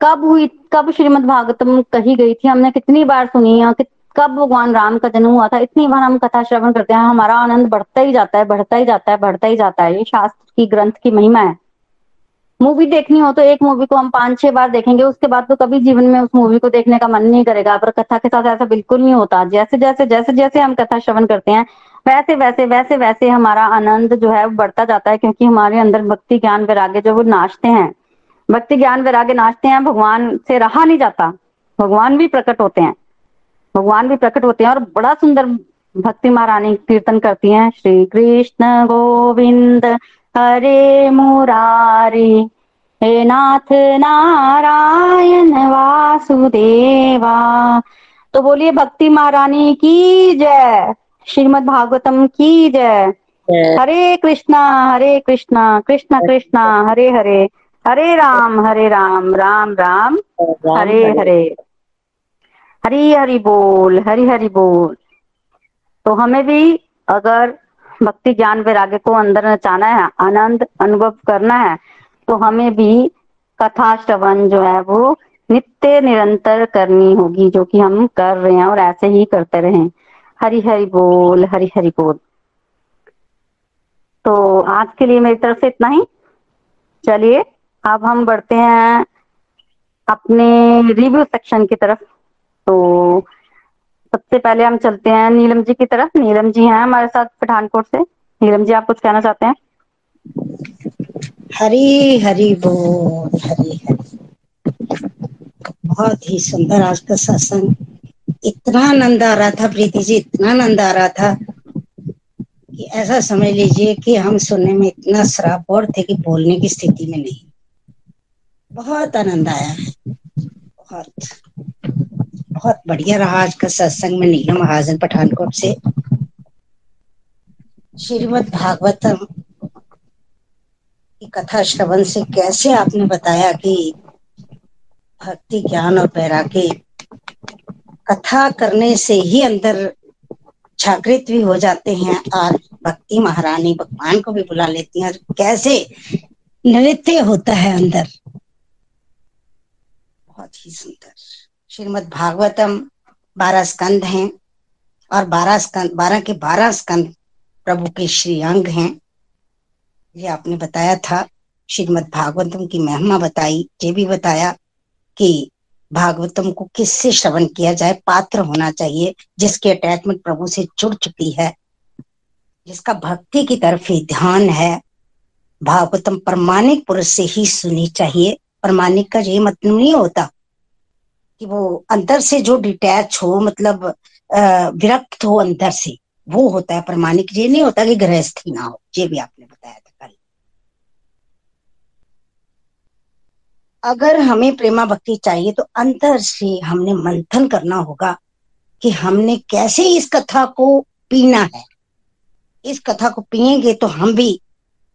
कब हुई, कब श्रीमद भागवतम कही गई थी? हमने कितनी बार सुनी है कब भगवान राम का जन्म हुआ था? इतनी बार हम कथा श्रवण करते हैं, हमारा आनंद बढ़ता ही जाता है, बढ़ता ही जाता है, बढ़ता ही जाता है। ये शास्त्र की ग्रंथ की महिमा है। मूवी देखनी हो तो एक मूवी को हम पाँच, छह बार देखेंगे, उसके बाद तो कभी जीवन में उस मूवी को देखने का मन नहीं करेगा। पर कथा के साथ ऐसा बिल्कुल नहीं होता। जैसे जैसे जैसे जैसे हम कथा श्रवण करते हैं वैसे वैसे वैसे वैसे हमारा आनंद जो है वो बढ़ता जाता है क्योंकि हमारे अंदर भक्ति ज्ञान वैराग्य जो वो नाचते हैं। भक्ति ज्ञान वैराग्य नाचते हैं, भगवान से रहा नहीं जाता। भगवान भी प्रकट होते हैं। भगवान भी प्रकट होते हैं और बड़ा सुंदर भक्ति महारानी कीर्तन करती हैं। श्री कृष्ण गोविंद, हरे मुरारी, हे नाथ नारायण वासुदेवा। तो बोलिए, भक्ति महारानी की जय। श्रीमद भागवतम की जय। हरे कृष्णा हरे कृष्णा कृष्ण कृष्णा हरे हरे। हरे राम हरे राम राम राम हरे। हरे। हरी हरि बोल हरी हरि बोल। तो हमें भी अगर भक्ति ज्ञान वैराग्य को अंदर नचाना है आनंद अनुभव करना है तो हमें भी कथा श्रवण जो है वो नित्य निरंतर करनी होगी जो कि हम कर रहे हैं और ऐसे ही करते रहें। हरी हरि बोल हरी हरि बोल। तो आज के लिए मेरी तरफ़ से इतना ही। चलिए, अब हम बढ़ते हैं अपने रिव्यू सेक्शन की तरफ़। तो सबसे पहले हम चलते हैं नीलम जी की तरफ़। नीलम जी हैं हमारे साथ पठानकोट से। नीलम जी, आप कुछ कहना चाहते हैं? हरी हरी बोल हरी हरी बहुत ही सुंदर आज का सत्संग। इतना आनंद आ रहा था प्रीति जी, इतना आनंद आ रहा था कि ऐसा समझ लीजिए कि हम सुनने में इतना श्राप और थे कि बोलने की स्थिति में नहीं। बहुत आनंद आया है। बहुत। बहुत बढ़िया रहा आज का सत्संग में नीलम महाजन पठानकोट से। श्रीमद भागवतम की कथा श्रवण से कैसे आपने बताया कि भक्ति ज्ञान और पैराके कथा करने से ही अंदर जागृत भी हो जाते हैं और भक्ति महारानी भगवान को भी बुला लेती हैं। और कैसे नृत्य होता है अंदर। बहुत ही सुंदर। श्रीमद भागवतम बारह स्कंद हैं और बारह स्कंद, बारह के बारह स्कंद प्रभु के श्री अंग हैं। ये आपने बताया था। श्रीमद भागवतम की महिमा बताई, ये भी बताया कि भागवतम को किससे श्रवण किया जाए? पात्र होना चाहिए, जिसकी अटैचमेंट प्रभु से जुड़ चुकी है, जिसका भक्ति की तरफ़ ही ध्यान है। भागवतम प्रमाणिक पुरुष से ही सुनी चाहिए। प्रमाणिक का ये मतलब नहीं होता कि वो अंदर से जो डिटैच हो मतलब विरक्त हो अंदर से, वो होता है। प्रमाणिक ये नहीं होता कि गृहस्थी ना हो, ये भी आपने बताया था। अगर हमें प्रेमा भक्ति चाहिए तो अंतर से हमने मंथन करना होगा कि हमने कैसे इस कथा को पीना है। इस कथा को पिएँगे तो हम भी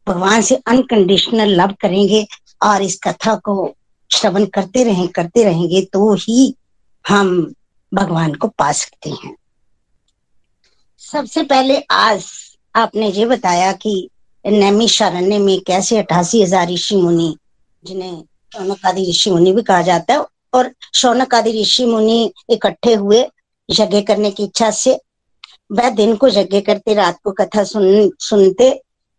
भगवान से अनकंडीशनल लव करेंगे और इस कथा को श्रवण करते रहें, करते रहेंगे तो ही हम भगवान को पा सकते हैं। सबसे पहले आज आपने ये बताया कि नैमी शारण्य में कैसे अठासी हज़ार ऋषि मुनि जिन्हें शौनक आदि ऋषि मुनि भी कहा जाता है और शौनक आदि ऋषि मुनि इकट्ठे हुए यज्ञ करने की इच्छा से वह दिन को यज्ञ करते, रात को कथा सुन, सुनते।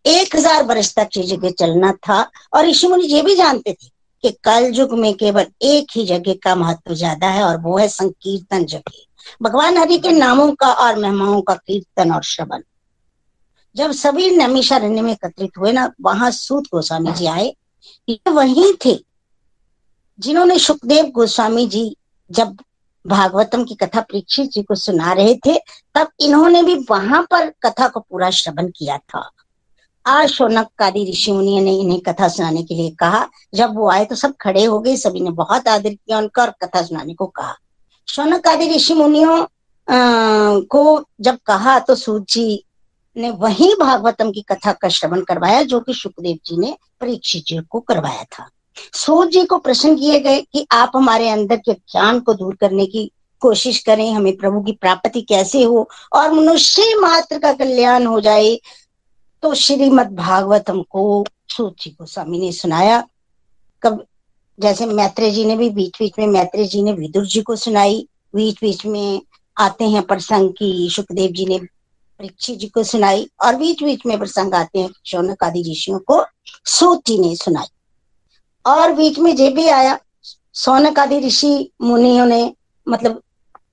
एक हज़ार वर्ष तक ये यज्ञ चलना था और ऋषि मुनि ये भी जानते थे कि कल युग में केवल एक ही यज्ञ का महत्व ज़्यादा है और वो है संकीर्तन यज्ञ। भगवान हरि के नामों का और महिमाओं का कीर्तन और श्रवण। जब सभी नमीशारण्य में एकत्रित हुए ना, वहाँ सूत गोस्वामी जी आए। ये वही थे। जिन्होंने सुखदेव गोस्वामी जी जब भागवतम की कथा परीक्षित जी को सुना रहे थे, तब इन्होंने भी वहाँ पर कथा को पूरा श्रवण किया था। आज शौनक आदि ऋषि मुनि ने इन्हें कथा सुनाने के लिए कहा। जब वो आए तो सब खड़े हो गए, सभी ने बहुत आदर किया उनका और कथा सुनाने को कहा। शौनक आदि ऋषि मुनियों को जब कहा तो सूत जी ने वही भागवतम की कथा का श्रवण करवाया, जो कि सुखदेव जी ने परीक्षित जी को करवाया था। सूत जी को प्रश्न किए गए कि आप हमारे अंदर के ज्ञान को दूर करने की कोशिश करें, हमें प्रभु की प्राप्ति कैसे हो और मनुष्य मात्र का कल्याण हो जाए तो श्रीमद भागवतम को सूत जी को स्वामी ने सुनाया। कब, जैसे मैत्रेय जी ने भी बीच बीच में, मैत्रेय जी ने विदुर जी को सुनाई। बीच बीच में आते हैं प्रसंग की, सुखदेव जी ने परीक्षित जी को सुनाई और बीच बीच में प्रसंग आते हैं शौनक आदि ऋषियों को सूत जी ने सुनाई। और बीच में जे भी आया सोनक आदि ऋषि मुनियों ने मतलब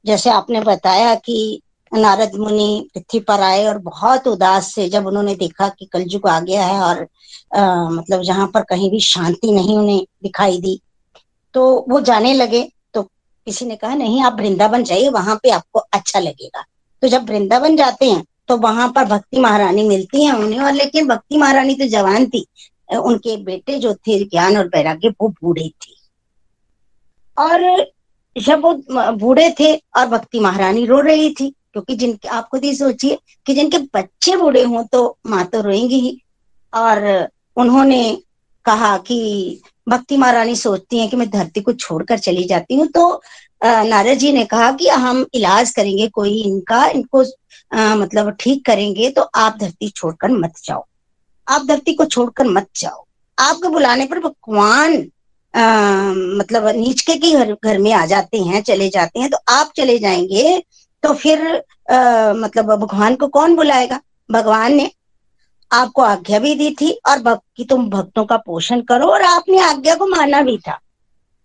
जैसे आपने बताया कि नारद मुनि पृथ्वी पर आए और बहुत उदास से जब उन्होंने देखा कि कलयुग आ गया है और आ, मतलब जहाँ पर कहीं भी शांति नहीं उन्हें दिखाई दी तो वो जाने लगे। तो किसी ने कहा नहीं आप वृंदावन जाइए वहाँ पे आपको अच्छा लगेगा। तो जब वृंदावन जाते हैं तो वहाँ पर भक्ति महारानी मिलती है उन्हें और लेकिन भक्ति महारानी तो जवान थी उनके बेटे जो थे ज्ञान और वैराग्य वो बूढ़े थे। और जब वो बूढ़े थे और भक्ति महारानी रो रही थी क्योंकि जिनके आप खुद ही सोचिए कि जिनके बच्चे बूढ़े हों तो माँ तो रोएँगी ही। और उन्होंने कहा कि भक्ति महारानी सोचती हैं कि मैं धरती को छोड़कर चली जाती हूँ तो नारद जी ने कहा कि हम इलाज करेंगे कोई इनका इनको आ, मतलब ठीक करेंगे तो आप धरती छोड़कर मत जाओ। आप धरती को छोड़कर मत जाओ। आपके बुलाने पर भगवान मतलब नीचके के घर घर में आ जाते हैं चले जाते हैं तो आप चले जाएँगे तो फिर आ, मतलब भगवान को कौन बुलाएगा? भगवान ने आपको आज्ञा भी दी थी और कि तुम भक्तों का पोषण करो और आपने आज्ञा को माना भी था।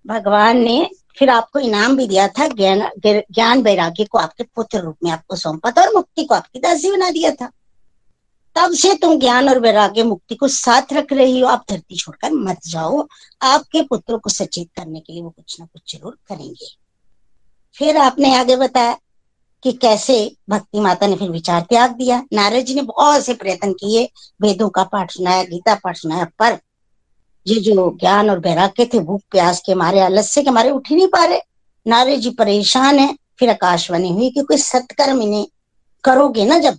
भगवान ने फिर आपको इनाम भी दिया था ज्ञान ज्ञान वैराग्य को आपके पुत्र रूप में आपको सौंपा था और मुक्ति को आपकी दासी बना दिया था। तब से तुम ज्ञान और वैराग्य मुक्ति को साथ रख रही हो। आप धरती छोड़कर मत जाओ। आपके पुत्रों को सचेत करने के लिए वो कुछ ना कुछ ज़रूर करेंगे। फिर आपने आगे बताया कि कैसे भक्ति माता ने फिर विचार त्याग दिया। नारद जी ने बहुत से प्रयत्न किए। वेदों का पाठ सुनाया, गीता पाठ सुनाया, पर ये जो ज्ञान और वैराग्य थे, भूख प्यास के मारे, आलस्य के मारे उठ ही नहीं पा रहे। नारद जी परेशान है। फिर आकाशवाणी हुई कि कोई सत्कर्म इन्हें करोगे ना जब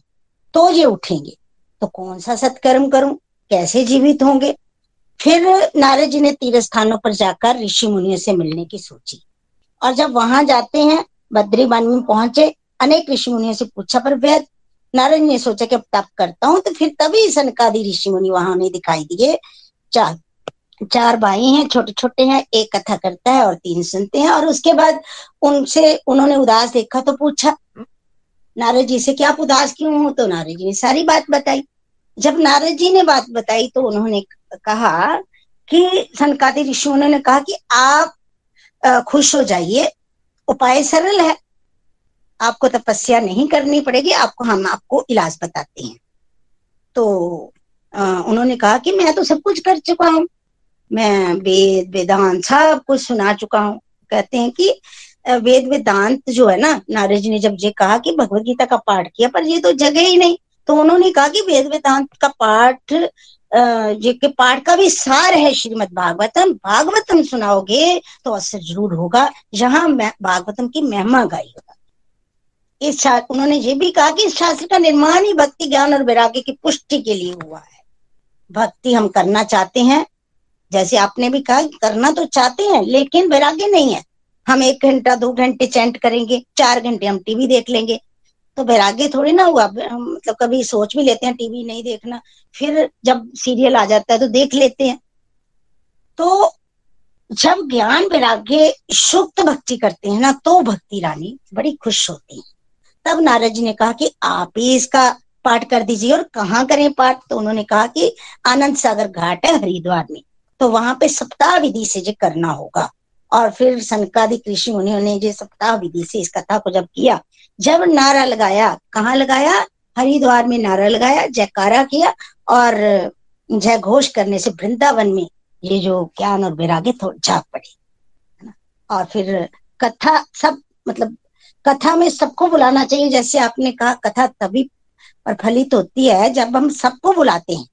तो ये उठेंगे। तो कौन सा सत्कर्म करूँ? कैसे जीवित होंगे? फिर नारद जी ने तीर्थ स्थानों पर जाकर ऋषि मुनियों से मिलने की सोची। और जब वहाँ जाते हैं बद्री वन में पहुँचे, अनेक ऋषि मुनियों से पूछा, पर वैद नारद ने सोचा कि अब तप करता हूँ तो फिर तभी सनकादि ऋषि मुनि वहाँ उन्हें दिखाई दिए। चार चार भाई हैं छोटे छोटे हैं, एक कथा करता है और तीन सुनते हैं। और उसके बाद उनसे, उन्होंने उदास देखा तो पूछा नारद जी से कि आप उदास क्यों हो? तो नारद जी ने सारी बात बताई। जब नारद जी ने बात बताई तो उन्होंने कहा कि सनकादि ऋषि उन्होंने कहा कि आप खुश हो जाइए। उपाय सरल है। आपको तपस्या नहीं करनी पड़ेगी, आपको, हम आपको इलाज बताते हैं। तो उन्होंने कहा कि मैं तो सब कुछ कर चुका हूँ। मैं वेद, वेदांत सब कुछ सुना चुका हूँ। कहते हैं कि वेद वेदांत जो है ना, नारद जी ने जब ये कहा कि भगवत गीता का पाठ किया, पर ये तो जगह ही नहीं। तो उन्होंने कहा कि वेद वेदांत का पाठ ये के पाठ का भी सार है श्रीमद भागवतम। भागवतम सुनाओगे तो असर ज़रूर होगा, जहाँ भागवतम की महिमा गाई होगा। इस उन्होंने ये भी कहा कि इस शास्त्र का निर्माण ही भक्ति, ज्ञान और वैराग्य की पुष्टि के लिए हुआ है। भक्ति हम करना चाहते हैं, जैसे आपने भी कहा करना तो चाहते हैं, लेकिन वैराग्य नहीं है। हम एक घंटा, दो घंटे चैंट करेंगे, चार घंटे हम टीवी देख लेंगे। तो वैराग्य थोड़ी ना हुआ मतलब कभी सोच भी लेते हैं टीवी नहीं देखना, फिर जब सीरियल आ जाता है तो देख लेते हैं। तो जब ज्ञान वैराग्य सुक्त भक्ति करते हैं ना तो भक्ति रानी बड़ी खुश होती है। तब नारद जी ने कहा कि आप ही इसका पाठ कर दीजिए और कहाँ करें पाठ? तो उन्होंने कहा कि आनंद सागर घाट है हरिद्वार में तो वहाँ पे सप्ताह विधि से जो करना होगा। और फिर सनकादि कृषि उन्होंने जो सप्ताह विधि से इस कथा को जब किया, जब नारा लगाया, कहाँ लगाया? हरिद्वार में नारा लगाया, जयकारा किया और जय घोष करने से वृंदावन में ये जो ज्ञान और वैराग्य झाक पड़े और फिर कथा सब मतलब कथा में सबको बुलाना चाहिए, जैसे आपने कहा, कथा तभी प्रफलित होती है जब हम सबको बुलाते हैं।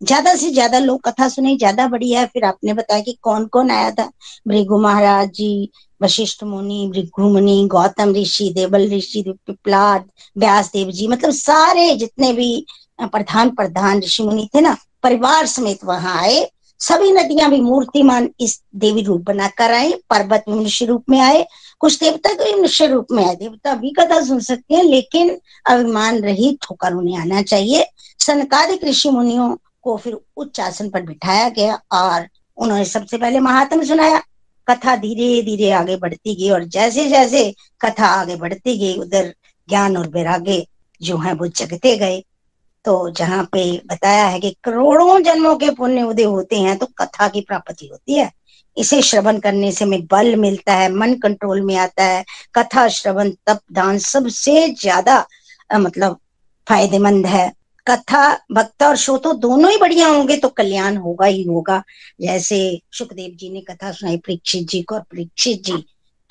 ज़्यादा से ज़्यादा लोग कथा सुने, ज़्यादा बढ़िया है। फिर आपने बताया कि कौन कौन आया था? भृगु महाराज जी, वशिष्ठ मुनि, भृगु मुनि, गौतम ऋषि, देवल ऋषि पिपलाद व्यास देव जी मतलब सारे जितने भी प्रधान प्रधान ऋषि मुनि थे ना, परिवार समेत वहाँ आए। सभी नदियाँ भी मूर्तिमान इस देवी रूप बनाकर आए, पर्वत मनुष्य रूप में आए, कुछ देवता तो मनुष्य रूप में आए। देवता भी कथा सुन सकते हैं, लेकिन अभिमान रहित होकर उन्हें आना चाहिए। सनकादिक ऋषि मुनियों को फिर उच्च आसन पर बिठाया गया और उन्होंने सबसे पहले महात्म सुनाया। कथा धीरे धीरे आगे बढ़ती गई और जैसे जैसे कथा आगे बढ़ती गई, उधर ज्ञान और वैराग्य जो है वो जगते गए। तो जहाँ पे बताया है कि करोड़ों जन्मों के पुण्य उदय होते हैं तो कथा की प्राप्ति होती है। इसे श्रवण करने से हमें बल मिलता है, मन कंट्रोल में आता है। कथा, श्रवण, तप, दान सबसे ज़्यादा मतलब फ़ायदेमंद है। कथा, भक्त और शो तो दोनों ही बढ़िया होंगे तो कल्याण होगा ही होगा। जैसे सुखदेव जी ने कथा सुनाई, परीक्षित जी को, और परीक्षित जी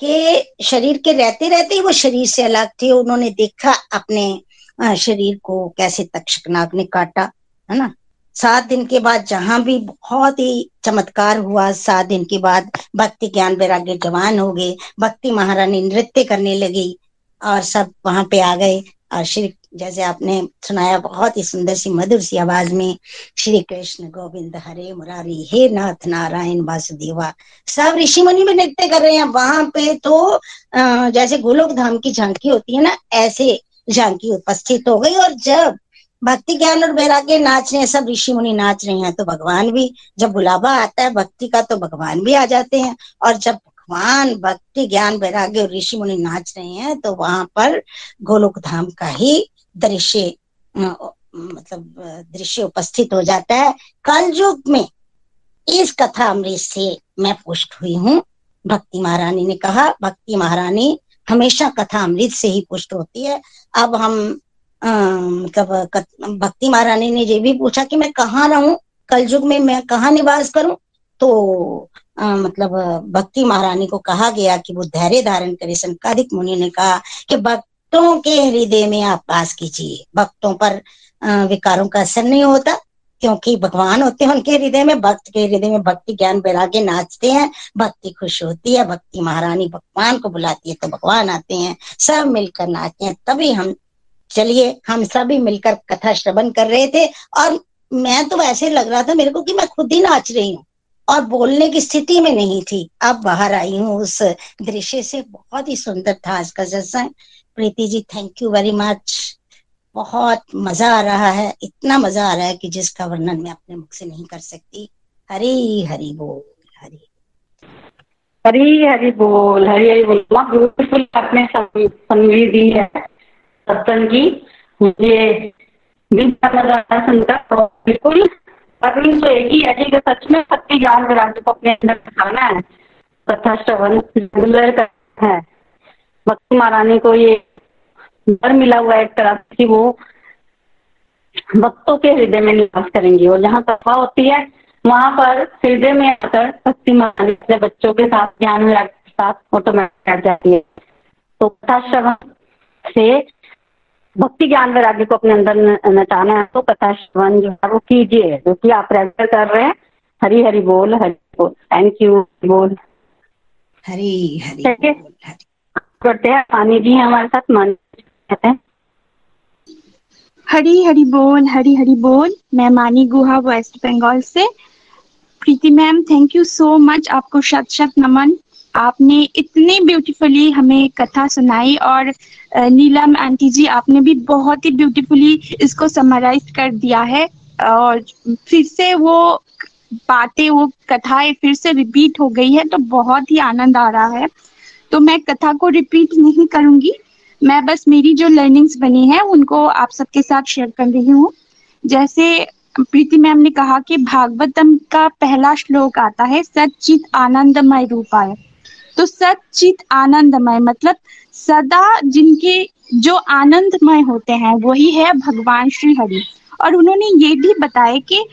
के शरीर के रहते रहते ही वो शरीर से अलग थे, उन्होंने देखा अपने शरीर को कैसे तक्षक नाग ने काटा, है ना? सात दिन के बाद जहाँ भी बहुत ही चमत्कार हुआ, सात दिन के बाद भक्ति ज्ञान वैराग्य जवान हो गए, भक्ति महारानी नृत्य करने लगी और सब वहाँ पे आ गए, और श्री जैसे आपने सुनाया, बहुत ही सुंदर सी, मधुर सी आवाज़ में श्री कृष्ण गोविंद हरे मुरारी, हे नाथ नारायण वासुदेवा। सब ऋषि मुनि भी नृत्य कर रहे हैं। वहाँ पे तो जैसे गोलोक धाम की झांकी होती है ना, ऐसे झांकी उपस्थित हो गई। और जब भक्ति ज्ञान और वैराग्य नाच रहे हैं, सब ऋषि मुनि नाच रहे हैं तो भगवान भी, जब बुलावा आता है भक्ति का तो भगवान भी आ जाते हैं। और जब भगवान भक्ति ज्ञान वैराग्य और ऋषि मुनि नाच रहे हैं तो वहाँ पर गोलोक धाम का ही दृश्य मतलब दृश्य उपस्थित हो जाता है। कल युग में इस कथा अमृत से मैं पुष्ट हुई हूँ। भक्ति महारानी ने कहा भक्ति महारानी हमेशा कथा अमृत से ही पुष्ट होती है। अब हम मतलब भक्ति महारानी ने ये भी पूछा कि मैं कहाँ रहूँ? कल युग में मैं कहाँ निवास करूँ? तो आ, मतलब भक्ति महारानी को कहा गया कि वो धैर्य धारण करे। संकाधिक मुनि ने कहा कि भक्तों के हृदय में आप वास कीजिए। भक्तों पर विकारों का असर नहीं होता, क्योंकि भगवान होते हैं, उनके हृदय में भक्त के हृदय में भक्ति ज्ञान वैराग्य नाचते हैं, भक्ति खुश होती है, भक्ति महारानी भगवान को बुलाती है तो भगवान आते हैं, सब मिलकर नाचते हैं। तभी हम, चलिए, हम सभी मिलकर कथा श्रवण कर रहे थे, और मैं तो ऐसे लग रहा था मेरे को कि मैं खुद ही नाच रही हूँ। और बोलने की स्थिति में नहीं थी। अब बाहर आई हूँ उस दृश्य से। बहुत ही सुंदर था आज का सत्संग। Preeti ji thank you very much बहुत मज़ा आ रहा है। इतना मज़ा आ रहा है कि जिसका वर्णन मैं अपने मुख से नहीं कर सकती। हरी हरी बोल, हरी। हरी हरी बोल, हरी हरी बोल। ब्यूटीफुल आपने संगी दी है। सत्संग की। मुझे सुनकर। बिल्कुल अभी तो एक ही है कि सच में सत्य ज्ञान विराट को अपने अंदर दिखाना है। कथा श्रवण रेगुलर है। भक्ति महारानी को ये डर मिला हुआ है एक तरह की वो भक्तों के हृदय में निवास करेंगी। और जहाँ कथा होती है, वहाँ पर हृदय में आकर भक्ति महारानी अपने बच्चों के साथ, ज्ञान विराट के साथ ऑटोमेटिक बैठ जाती है। तो कथा श्रवण से भक्ति ज्ञान वैराग्य को अपने अंदर नचाना है तो कथा श्रवण जो है वो कीजिए जो कि आप रेगुलर कर रहे हैं। हरी हरी बोल हरी बोल। थैंक यू बोल। हरी हरी करते हैं मानी जी हमारे साथ मानी कहते हैं। हरी हरी बोल हरी हरी बोल। मैं मानी गुहा वेस्ट बंगाल से। Preeti ma'am thank you so much आपको शत शत नमन। आपने इतनी ब्यूटीफुली हमें कथा सुनाई और नीलम आंटी जी, आपने भी बहुत ही ब्यूटीफुली इसको समराइज कर दिया है और फिर से वो बातें, वो कथाएँ फिर से रिपीट हो गई है तो बहुत ही आनंद आ रहा है। तो मैं कथा को रिपीट नहीं करूँगी, मैं बस मेरी जो लर्निंग्स बनी है, उनको आप सबके साथ शेयर कर रही हूँ। जैसे प्रीति मैम ने कहा कि भागवतम का पहला श्लोक आता है सचित आनंदमय रूपाय। तो सचित आनंदमय मतलब सदा जिनके जो आनंदमय होते हैं, वही है भगवान श्री हरि और उन्होंने ये भी बताया कि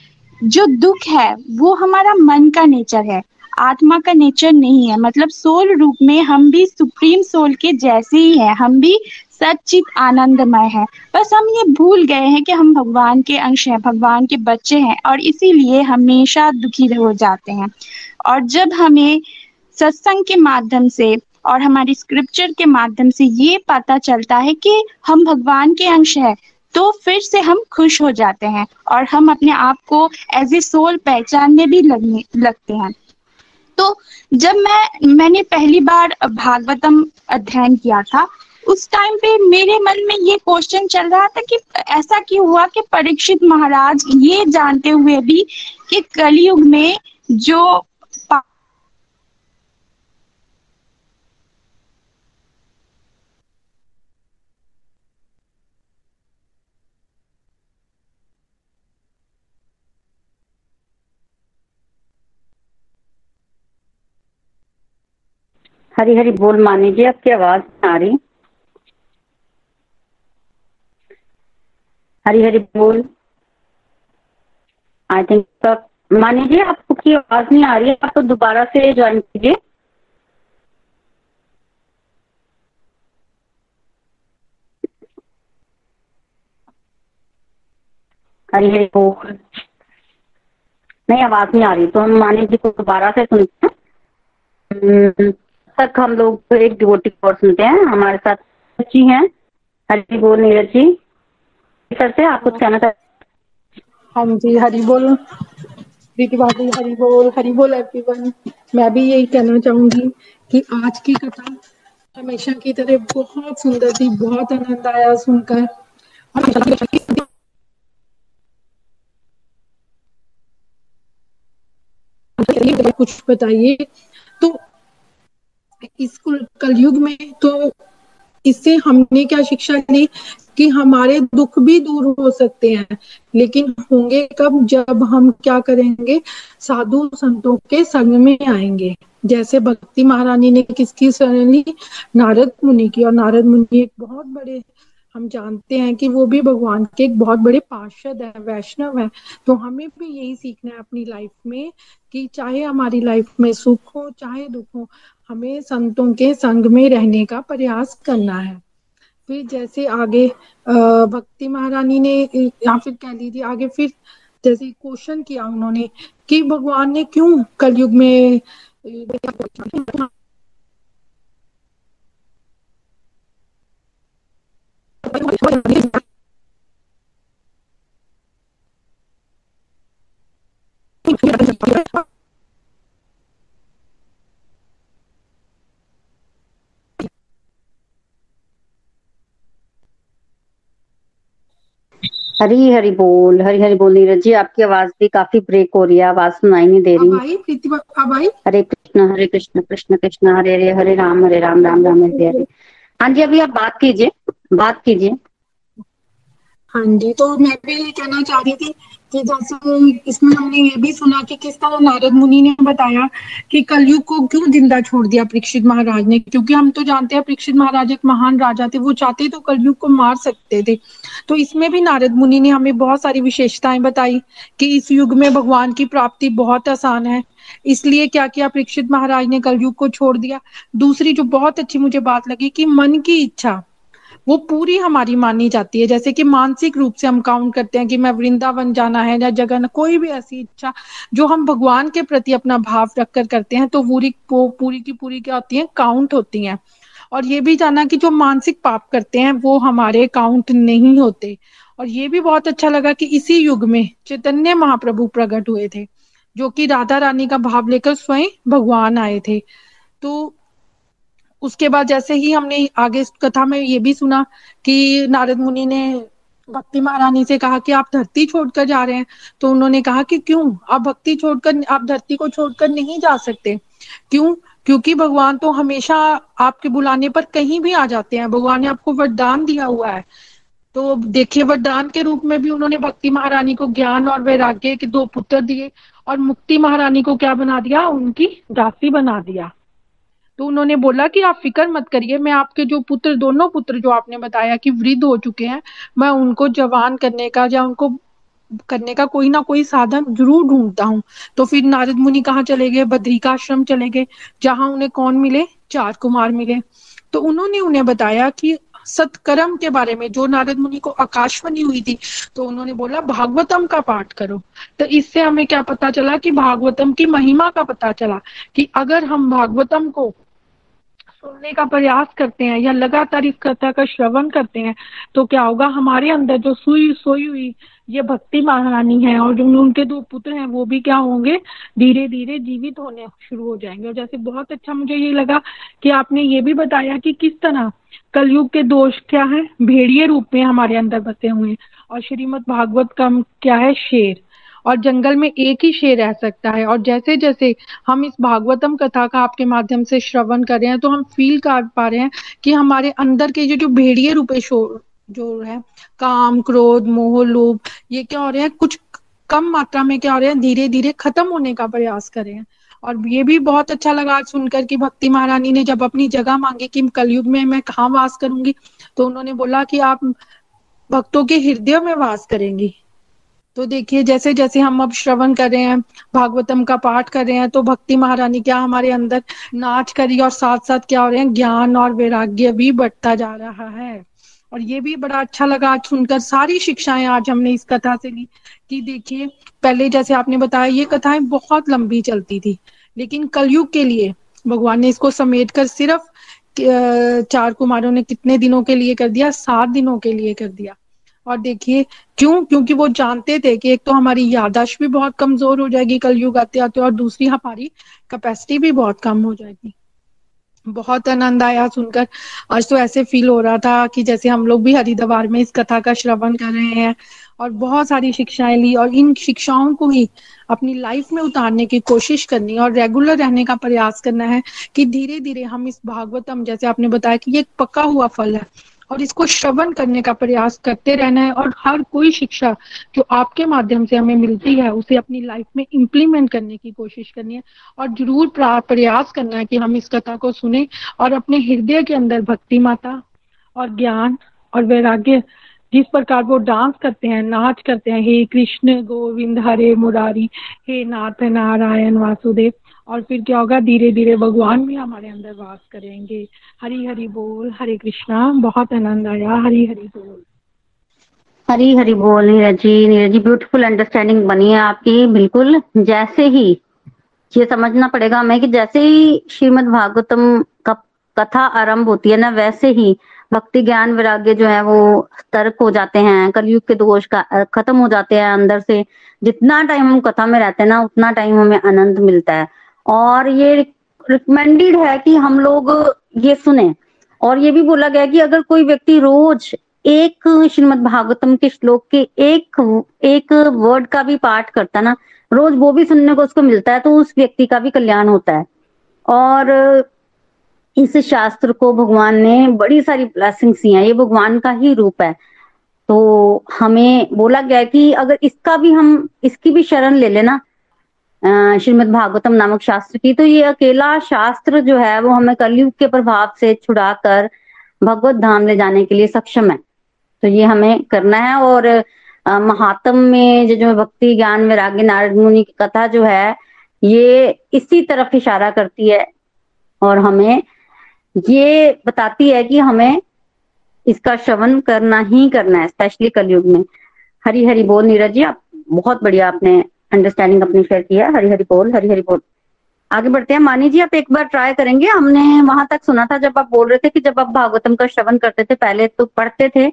जो दुख है, वो हमारा मन का नेचर है, आत्मा का नेचर नहीं है। मतलब सोल रूप में हम भी सुप्रीम सोल के जैसे ही है, हम भी सचित आनंदमय है। बस हम ये भूल गए हैं कि हम भगवान के अंश हैं, भगवान के बच्चे हैं, और इसीलिए हमेशा दुखी हो जाते हैं। और जब हमें सत्संग के माध्यम से और हमारी स्क्रिप्चर के माध्यम से ये पता चलता है कि हम भगवान के अंश है तो फिर से हम खुश हो जाते हैं और हम अपने आप को एज ए सोल पहचानने भी लगने, लगते हैं। तो जब मैं, मैंने पहली बार भागवतम अध्ययन किया था, उस टाइम पे मेरे मन में ये क्वेश्चन चल रहा था कि ऐसा क्यों हुआ कि परीक्षित महाराज ये जानते हुए भी कि कलयुग में जो हरी हरी बोल मानी जी आपकी आवाज़ आ रही। हरी हरी बोल। आई थिंक मानी जी आपकी आवाज़ नहीं आ रही है आप तो दोबारा से ज्वाइन कीजिए। हरी हरी बोल। नहीं आवाज़ नहीं आ रही तो हम मानी जी को दोबारा से सुनते हैं। हम्म, तक हम लोग एक डिवोटी और सुनते हैं। हमारे साथ जी हैं हरी बोल नीरज जी। सर से आप कुछ कहना चाहते हाँ जी हरी बोल प्रीति भाभी हरी बोल हरी बोल एवरीवन मैं भी यही कहना चाहूँगी कि आज की कथा हमेशा की तरह बहुत सुंदर थी, बहुत आनंद आया सुनकर। कुछ बताइए। तो इस कलयुग में तो इससे हमने क्या शिक्षा ली कि हमारे दुख भी दूर हो सकते हैं, लेकिन होंगे कब, जब हम क्या करेंगे, साधु संतों के संग में आएँगे। जैसे भक्ति महारानी ने किसकी शरण ली? नारद मुनि की। और नारद मुनि एक बहुत बड़े, हम जानते हैं कि वो भी भगवान के एक बहुत बड़े पार्षद है, वैष्णव है। तो हमें भी यही सीखना है अपनी लाइफ में कि चाहे हमारी लाइफ में सुख हो, चाहे दुख हो हमें संतों के संग में रहने का प्रयास करना है। फिर जैसे आगे भक्ति महारानी ने, या फिर कह लीजिए आगे फिर जैसे क्वेश्चन किया उन्होंने कि भगवान ने क्यों कलयुग में हरी हरी बोल हरी हरी बोल नीरज जी आपकी आवाज़ भी काफ़ी ब्रेक हो रही है आवाज़ सुनाई नहीं दे रही। अब आई हरे कृष्ण हरे कृष्ण कृष्ण कृष्ण हरे हरे हरे राम हरे राम राम राम हरे हरे। हाँ जी अभी आप बात कीजिए बात कीजिए। हाँ जी तो मैं भी ये कहना चाह रही थी कि जैसे इसमें हमने ये भी सुना कि किस तरह नारद मुनि ने बताया कि कलयुग को क्यों ज़िंदा छोड़ दिया परीक्षित महाराज ने? क्योंकि हम तो जानते हैं परीक्षित महाराज एक महान राजा थे, वो चाहते तो कलयुग को मार सकते थे। तो इसमें भी नारद मुनि ने हमें बहुत सारी विशेषताएँ बताई कि इस युग में भगवान की प्राप्ति बहुत आसान है। इसलिए क्या किया परीक्षित महाराज ने कलयुग को छोड़ दिया? दूसरी जो बहुत अच्छी मुझे बात लगी कि मन की इच्छा वो पूरी हमारी मानी जाती है। जैसे कि मानसिक रूप से हम काउंट करते हैं कि मैं वृंदावन जाना है या जगह कोई भी ऐसी इच्छा जो हम भगवान के प्रति अपना भाव रखकर करते हैं तो पूरी वो पूरी की पूरी क्या होती है? काउंट होती है। और ये भी जाना कि जो मानसिक पाप करते हैं, वो हमारे काउंट नहीं होते। और ये भी बहुत अच्छा लगा कि इसी युग में चैतन्य महाप्रभु प्रकट हुए थे, जो कि राधा रानी का भाव लेकर स्वयं भगवान आए थे। तो उसके बाद जैसे ही हमने आगे कथा में ये भी सुना कि नारद मुनि ने भक्ति महारानी से कहा कि आप धरती छोड़कर जा रहे हैं तो उन्होंने कहा कि क्यों? आप भक्ति छोड़कर आप धरती को छोड़कर नहीं जा सकते। क्यों? क्योंकि भगवान तो हमेशा आपके बुलाने पर कहीं भी आ जाते हैं। भगवान ने आपको वरदान दिया हुआ है। तो देखिए, वरदान के रूप में भी उन्होंने भक्ति महारानी को ज्ञान और वैराग्य के दो पुत्र दिए और मुक्ति महारानी को क्या बना दिया? उनकी दासी बना दिया। तो उन्होंने बोला कि आप फ़िक्र मत करिए, मैं आपके जो पुत्र, दोनों पुत्र जो आपने बताया कि वृद्ध हो चुके हैं, मैं उनको जवान करने का या उनको करने का कोई ना कोई साधन ज़रूर ढूंढता हूँ। तो फिर नारद मुनि कहाँ चले गए? बद्रिकाश्रम चले गए, जहाँ उन्हें कौन मिले? चार कुमार मिले। तो उन्होंने उन्हें बताया कि सत्कर्म के बारे में, जो नारद मुनि को आकाशवाणी हुई थी तो उन्होंने बोला, भागवतम का पाठ करो। तो इससे हमें क्या पता चला कि भागवतम की महिमा का पता चला कि अगर हम भागवतम को सुनने का प्रयास करते हैं या लगातार इस कथा का श्रवण करते हैं तो क्या होगा? हमारे अंदर जो सुई सोई हुई ये भक्ति महारानी है और जो उनके दो पुत्र हैं, वो भी क्या होंगे? धीरे धीरे जीवित होने शुरू हो जाएँगे। और जैसे बहुत अच्छा मुझे ये लगा कि आपने ये भी बताया कि किस तरह कलयुग के दोष क्या है? भेड़िए रूप में हमारे अंदर बसे हुए हैं। और श्रीमद भागवत का क्या है? शेर। और जंगल में एक ही शेर रह सकता है। और जैसे जैसे हम इस भागवतम कथा का आपके माध्यम से श्रवण कर रहे हैं तो हम फील कर पा रहे हैं कि हमारे अंदर के जो जो भेड़िए रूपे शोर जो है, काम, क्रोध, मोह, लोभ, ये क्या हो रहे हैं? कुछ कम मात्रा में क्या हो रहे हैं? धीरे धीरे खत्म होने का प्रयास कर रहे हैं। और ये भी बहुत अच्छा लगा सुनकर कि भक्ति महारानी ने जब अपनी जगह मांगी कि कलयुग में मैं कहाँ वास करूँगी तो उन्होंने बोला कि आप भक्तों के हृदय में वास करेंगी। तो देखिए, जैसे जैसे हम अब श्रवण कर रहे हैं, भागवतम का पाठ कर रहे हैं तो भक्ति महारानी क्या हमारे अंदर नाच करी और साथ साथ क्या हो रहे हैं, ज्ञान और वैराग्य भी बढ़ता जा रहा है। और ये भी बड़ा अच्छा लगा आज सुनकर, सारी शिक्षाएँ आज हमने इस कथा से ली कि देखिए, पहले जैसे आपने बताया, ये कथाएँ बहुत लंबी चलती थी, लेकिन कलयुग के लिए भगवान ने इसको समेट कर सिर्फ़ चार कुमारों ने कितने दिनों के लिए कर दिया? सात दिनों के लिए कर दिया। और देखिए, क्यों? क्योंकि वो जानते थे कि एक तो हमारी यादाश्त भी बहुत कमज़ोर हो जाएगी कल युग आते आते और दूसरी हमारी कैपेसिटी भी बहुत कम हो जाएगी। बहुत आनंद आया सुनकर। आज तो ऐसे फील हो रहा था कि जैसे हम लोग भी हरिद्वार में इस कथा का श्रवण कर रहे हैं और बहुत सारी शिक्षाएँ ली और इन शिक्षाओं को ही अपनी लाइफ में उतारने की कोशिश करनी और रेगुलर रहने का प्रयास करना है कि धीरे धीरे हम इस भागवतम, जैसे आपने बताया कि ये एक पका हुआ फल है। और इसको श्रवण करने का प्रयास करते रहना है और हर कोई शिक्षा जो आपके माध्यम से हमें मिलती है, उसे अपनी लाइफ में इम्प्लीमेंट करने की कोशिश करनी है और ज़रूर प्रयास करना है कि हम इस कथा को सुने और अपने हृदय के अंदर भक्ति माता और ज्ञान और वैराग्य जिस प्रकार वो डांस करते हैं, नाच करते हैं, हे कृष्ण गोविंद हरे मुरारी, हे नाथ नारायण वासुदेव। और फिर क्या होगा? धीरे धीरे भगवान भी हमारे अंदर वास करेंगे। हरी हरी बोल, हरे कृष्णा, बहुत आनंद आया। हरी हरी बोल। हरी हरी बोल, नीरज जी। नीरज जी ब्यूटीफुल अंडरस्टैंडिंग बनी है आपकी। बिल्कुल, जैसे ही ये समझना पड़ेगा हमें कि जैसे ही श्रीमद भागवतम का कथा आरंभ होती है ना, वैसे ही भक्ति, ज्ञान, वैराग्य जो है वो तर्क हो जाते हैं, कलयुग के दोष का खत्म हो जाते हैं अंदर से। जितना टाइम हम कथा में रहते हैं ना, उतना टाइम हमें आनंद मिलता है। और ये रिकमेंडेड है कि हम लोग ये सुने। और ये भी बोला गया कि अगर कोई व्यक्ति रोज एक श्रीमद भागवतम के श्लोक के एक एक वर्ड का भी पाठ करता ना, रोज वो भी सुनने को उसको मिलता है तो उस व्यक्ति का भी कल्याण होता है। और इस शास्त्र को भगवान ने बड़ी सारी ब्लेसिंग्स दी हैं। ये भगवान का ही रूप है। तो हमें बोला गया कि अगर इसका भी हम, इसकी भी शरण ले लेना श्रीमद भागवतम नामक शास्त्र की। तो ये अकेला शास्त्र जो है, वो हमें कलयुग के प्रभाव से छुड़ाकर भगवत धाम ले जाने के लिए सक्षम है। तो ये हमें करना है और महात्म में जो भक्ति ज्ञान वैराग्य नारद मुनि की कथा जो है, ये इसी तरफ़ इशारा करती है और हमें ये बताती है कि हमें इसका श्रवण करना ही करना है, स्पेशली कलयुग में। हरी हरी बोल नीरज जी, आप बहुत बढ़िया आपने अंडरस्टैंडिंग अपनी शेयर की है हरी हरी बोल हरी हरी बोल। आगे बढ़ते हैं। मानी जी, आप एक बार ट्राई करेंगे। हमने वहाँ तक सुना था जब आप बोल रहे थे कि जब आप भागवतम का श्रवण करते थे, पहले तो पढ़ते थे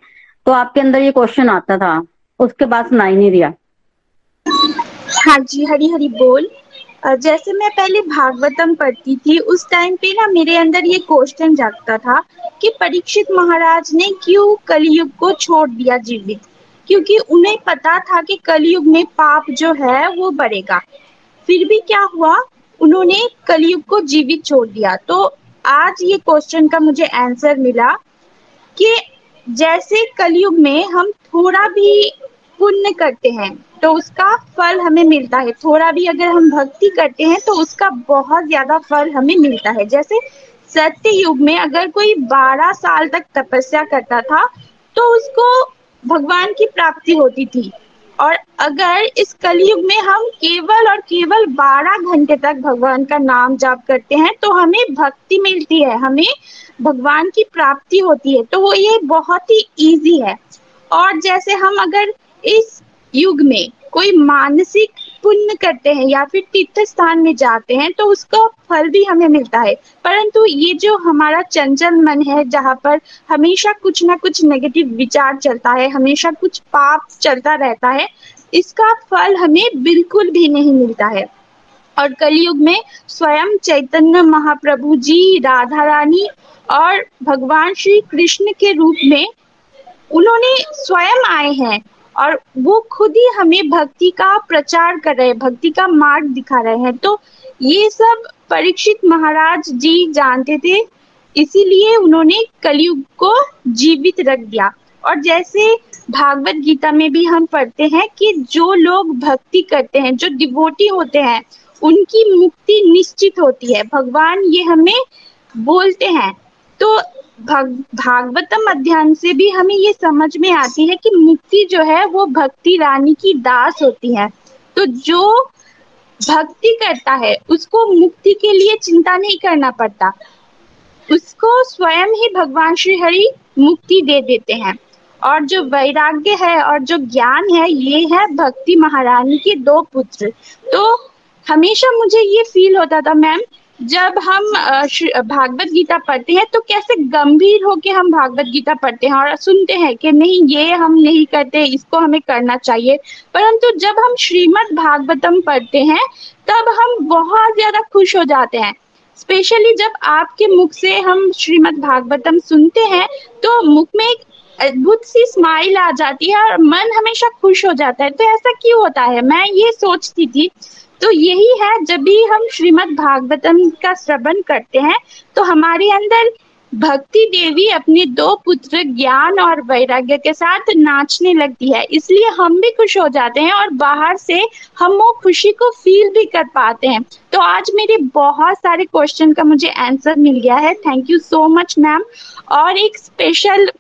तो आपके अंदर ये क्वेश्चन आता था। उसके बाद सुनाई नहीं दिया। हाँ जी हरी हरी बोल जैसे मैं पहले भागवतम पढ़ती थी, उस टाइम पे ना मेरे अंदर ये क्वेश्चन जागता था कि परीक्षित महाराज ने क्यों कलयुग को छोड़ दिया जीवित? क्योंकि उन्हें पता था कि कलयुग में पाप जो है, वो बढ़ेगा। फिर भी क्या हुआ? उन्होंने कलयुग को जीवित छोड़ दिया। तो आज ये क्वेश्चन का मुझे आंसर मिला कि जैसे कलयुग में हम थोड़ा भी पुण्य करते हैं तो उसका फल हमें मिलता है। थोड़ा भी अगर हम भक्ति करते हैं तो उसका बहुत ज़्यादा फल हमें मिलता है। जैसे सत्य युग में अगर कोई बारह साल तक तपस्या करता था तो उसको भगवान की प्राप्ति होती थी। और अगर इस कलयुग में हम केवल और केवल 12 घंटे तक भगवान का नाम जाप करते हैं तो हमें भक्ति मिलती है, हमें भगवान की प्राप्ति होती है। तो वो ये बहुत ही इजी है। और जैसे हम अगर इस युग में कोई मानसिक पुण्य करते हैं या फिर तीर्थ स्थान में जाते हैं तो उसका फल भी हमें मिलता है। परंतु ये जो हमारा चंचल मन है, जहाँ पर हमेशा कुछ ना कुछ नेगेटिव विचार चलता है, हमेशा कुछ पाप चलता रहता है, इसका फल हमें बिल्कुल भी नहीं मिलता है। और कलयुग में स्वयं चैतन्य महाप्रभु जी, राधा रानी और भगवान श्री कृष्ण के रूप में उन्होंने स्वयं आए हैं। और वो खुद ही हमें भक्ति का प्रचार कर रहे हैं, भक्ति का मार्ग दिखा रहे हैं। तो ये सब परीक्षित महाराज जी जानते थे, इसीलिए उन्होंने कलयुग को जीवित रख दिया। और जैसे भागवत गीता में भी हम पढ़ते हैं कि जो लोग भक्ति करते हैं, जो डिवोटी होते हैं, उनकी मुक्ति निश्चित होती है। भगवान ये हमें बोलते हैं। तो भागवतम अध्ययन से भी हमें ये समझ में आती है कि मुक्ति जो है, वो भक्ति रानी की दास होती है। तो जो भक्ति करता है, उसको मुक्ति के लिए चिंता नहीं करना पड़ता। उसको स्वयं ही भगवान श्री हरि मुक्ति दे देते हैं। और जो वैराग्य है और जो ज्ञान है, ये है भक्ति महारानी के दो पुत्र। तो हमेशा मुझे ये फील होता था, मैम जब हम भागवत गीता पढ़ते हैं तो कैसे गंभीर होके हम भागवत गीता पढ़ते हैं और सुनते हैं कि नहीं, ये हम नहीं करते, इसको हमें करना चाहिए। परंतु जब हम श्रीमद् भागवतम पढ़ते हैं, तब हम बहुत ज़्यादा खुश हो जाते हैं। स्पेशली जब आपके मुख से हम श्रीमद् भागवतम सुनते हैं तो मुख में एक अद्भुत सी स्माइल आ जाती है और मन हमेशा खुश हो जाता है। तो ऐसा क्यों होता है? मैं ये सोचती थी तो यही है, जब भी हम श्रीमद् भागवतम का श्रवण करते हैं तो हमारे अंदर भक्ति देवी अपने दो पुत्र ज्ञान और वैराग्य के साथ नाचने लगती है। इसलिए हम भी खुश हो जाते हैं और बाहर से हम वो खुशी को फील भी कर पाते हैं। तो आज मेरे बहुत सारे क्वेश्चन का मुझे आंसर मिल गया है। Thank you so much ma'am और एक स्पेशल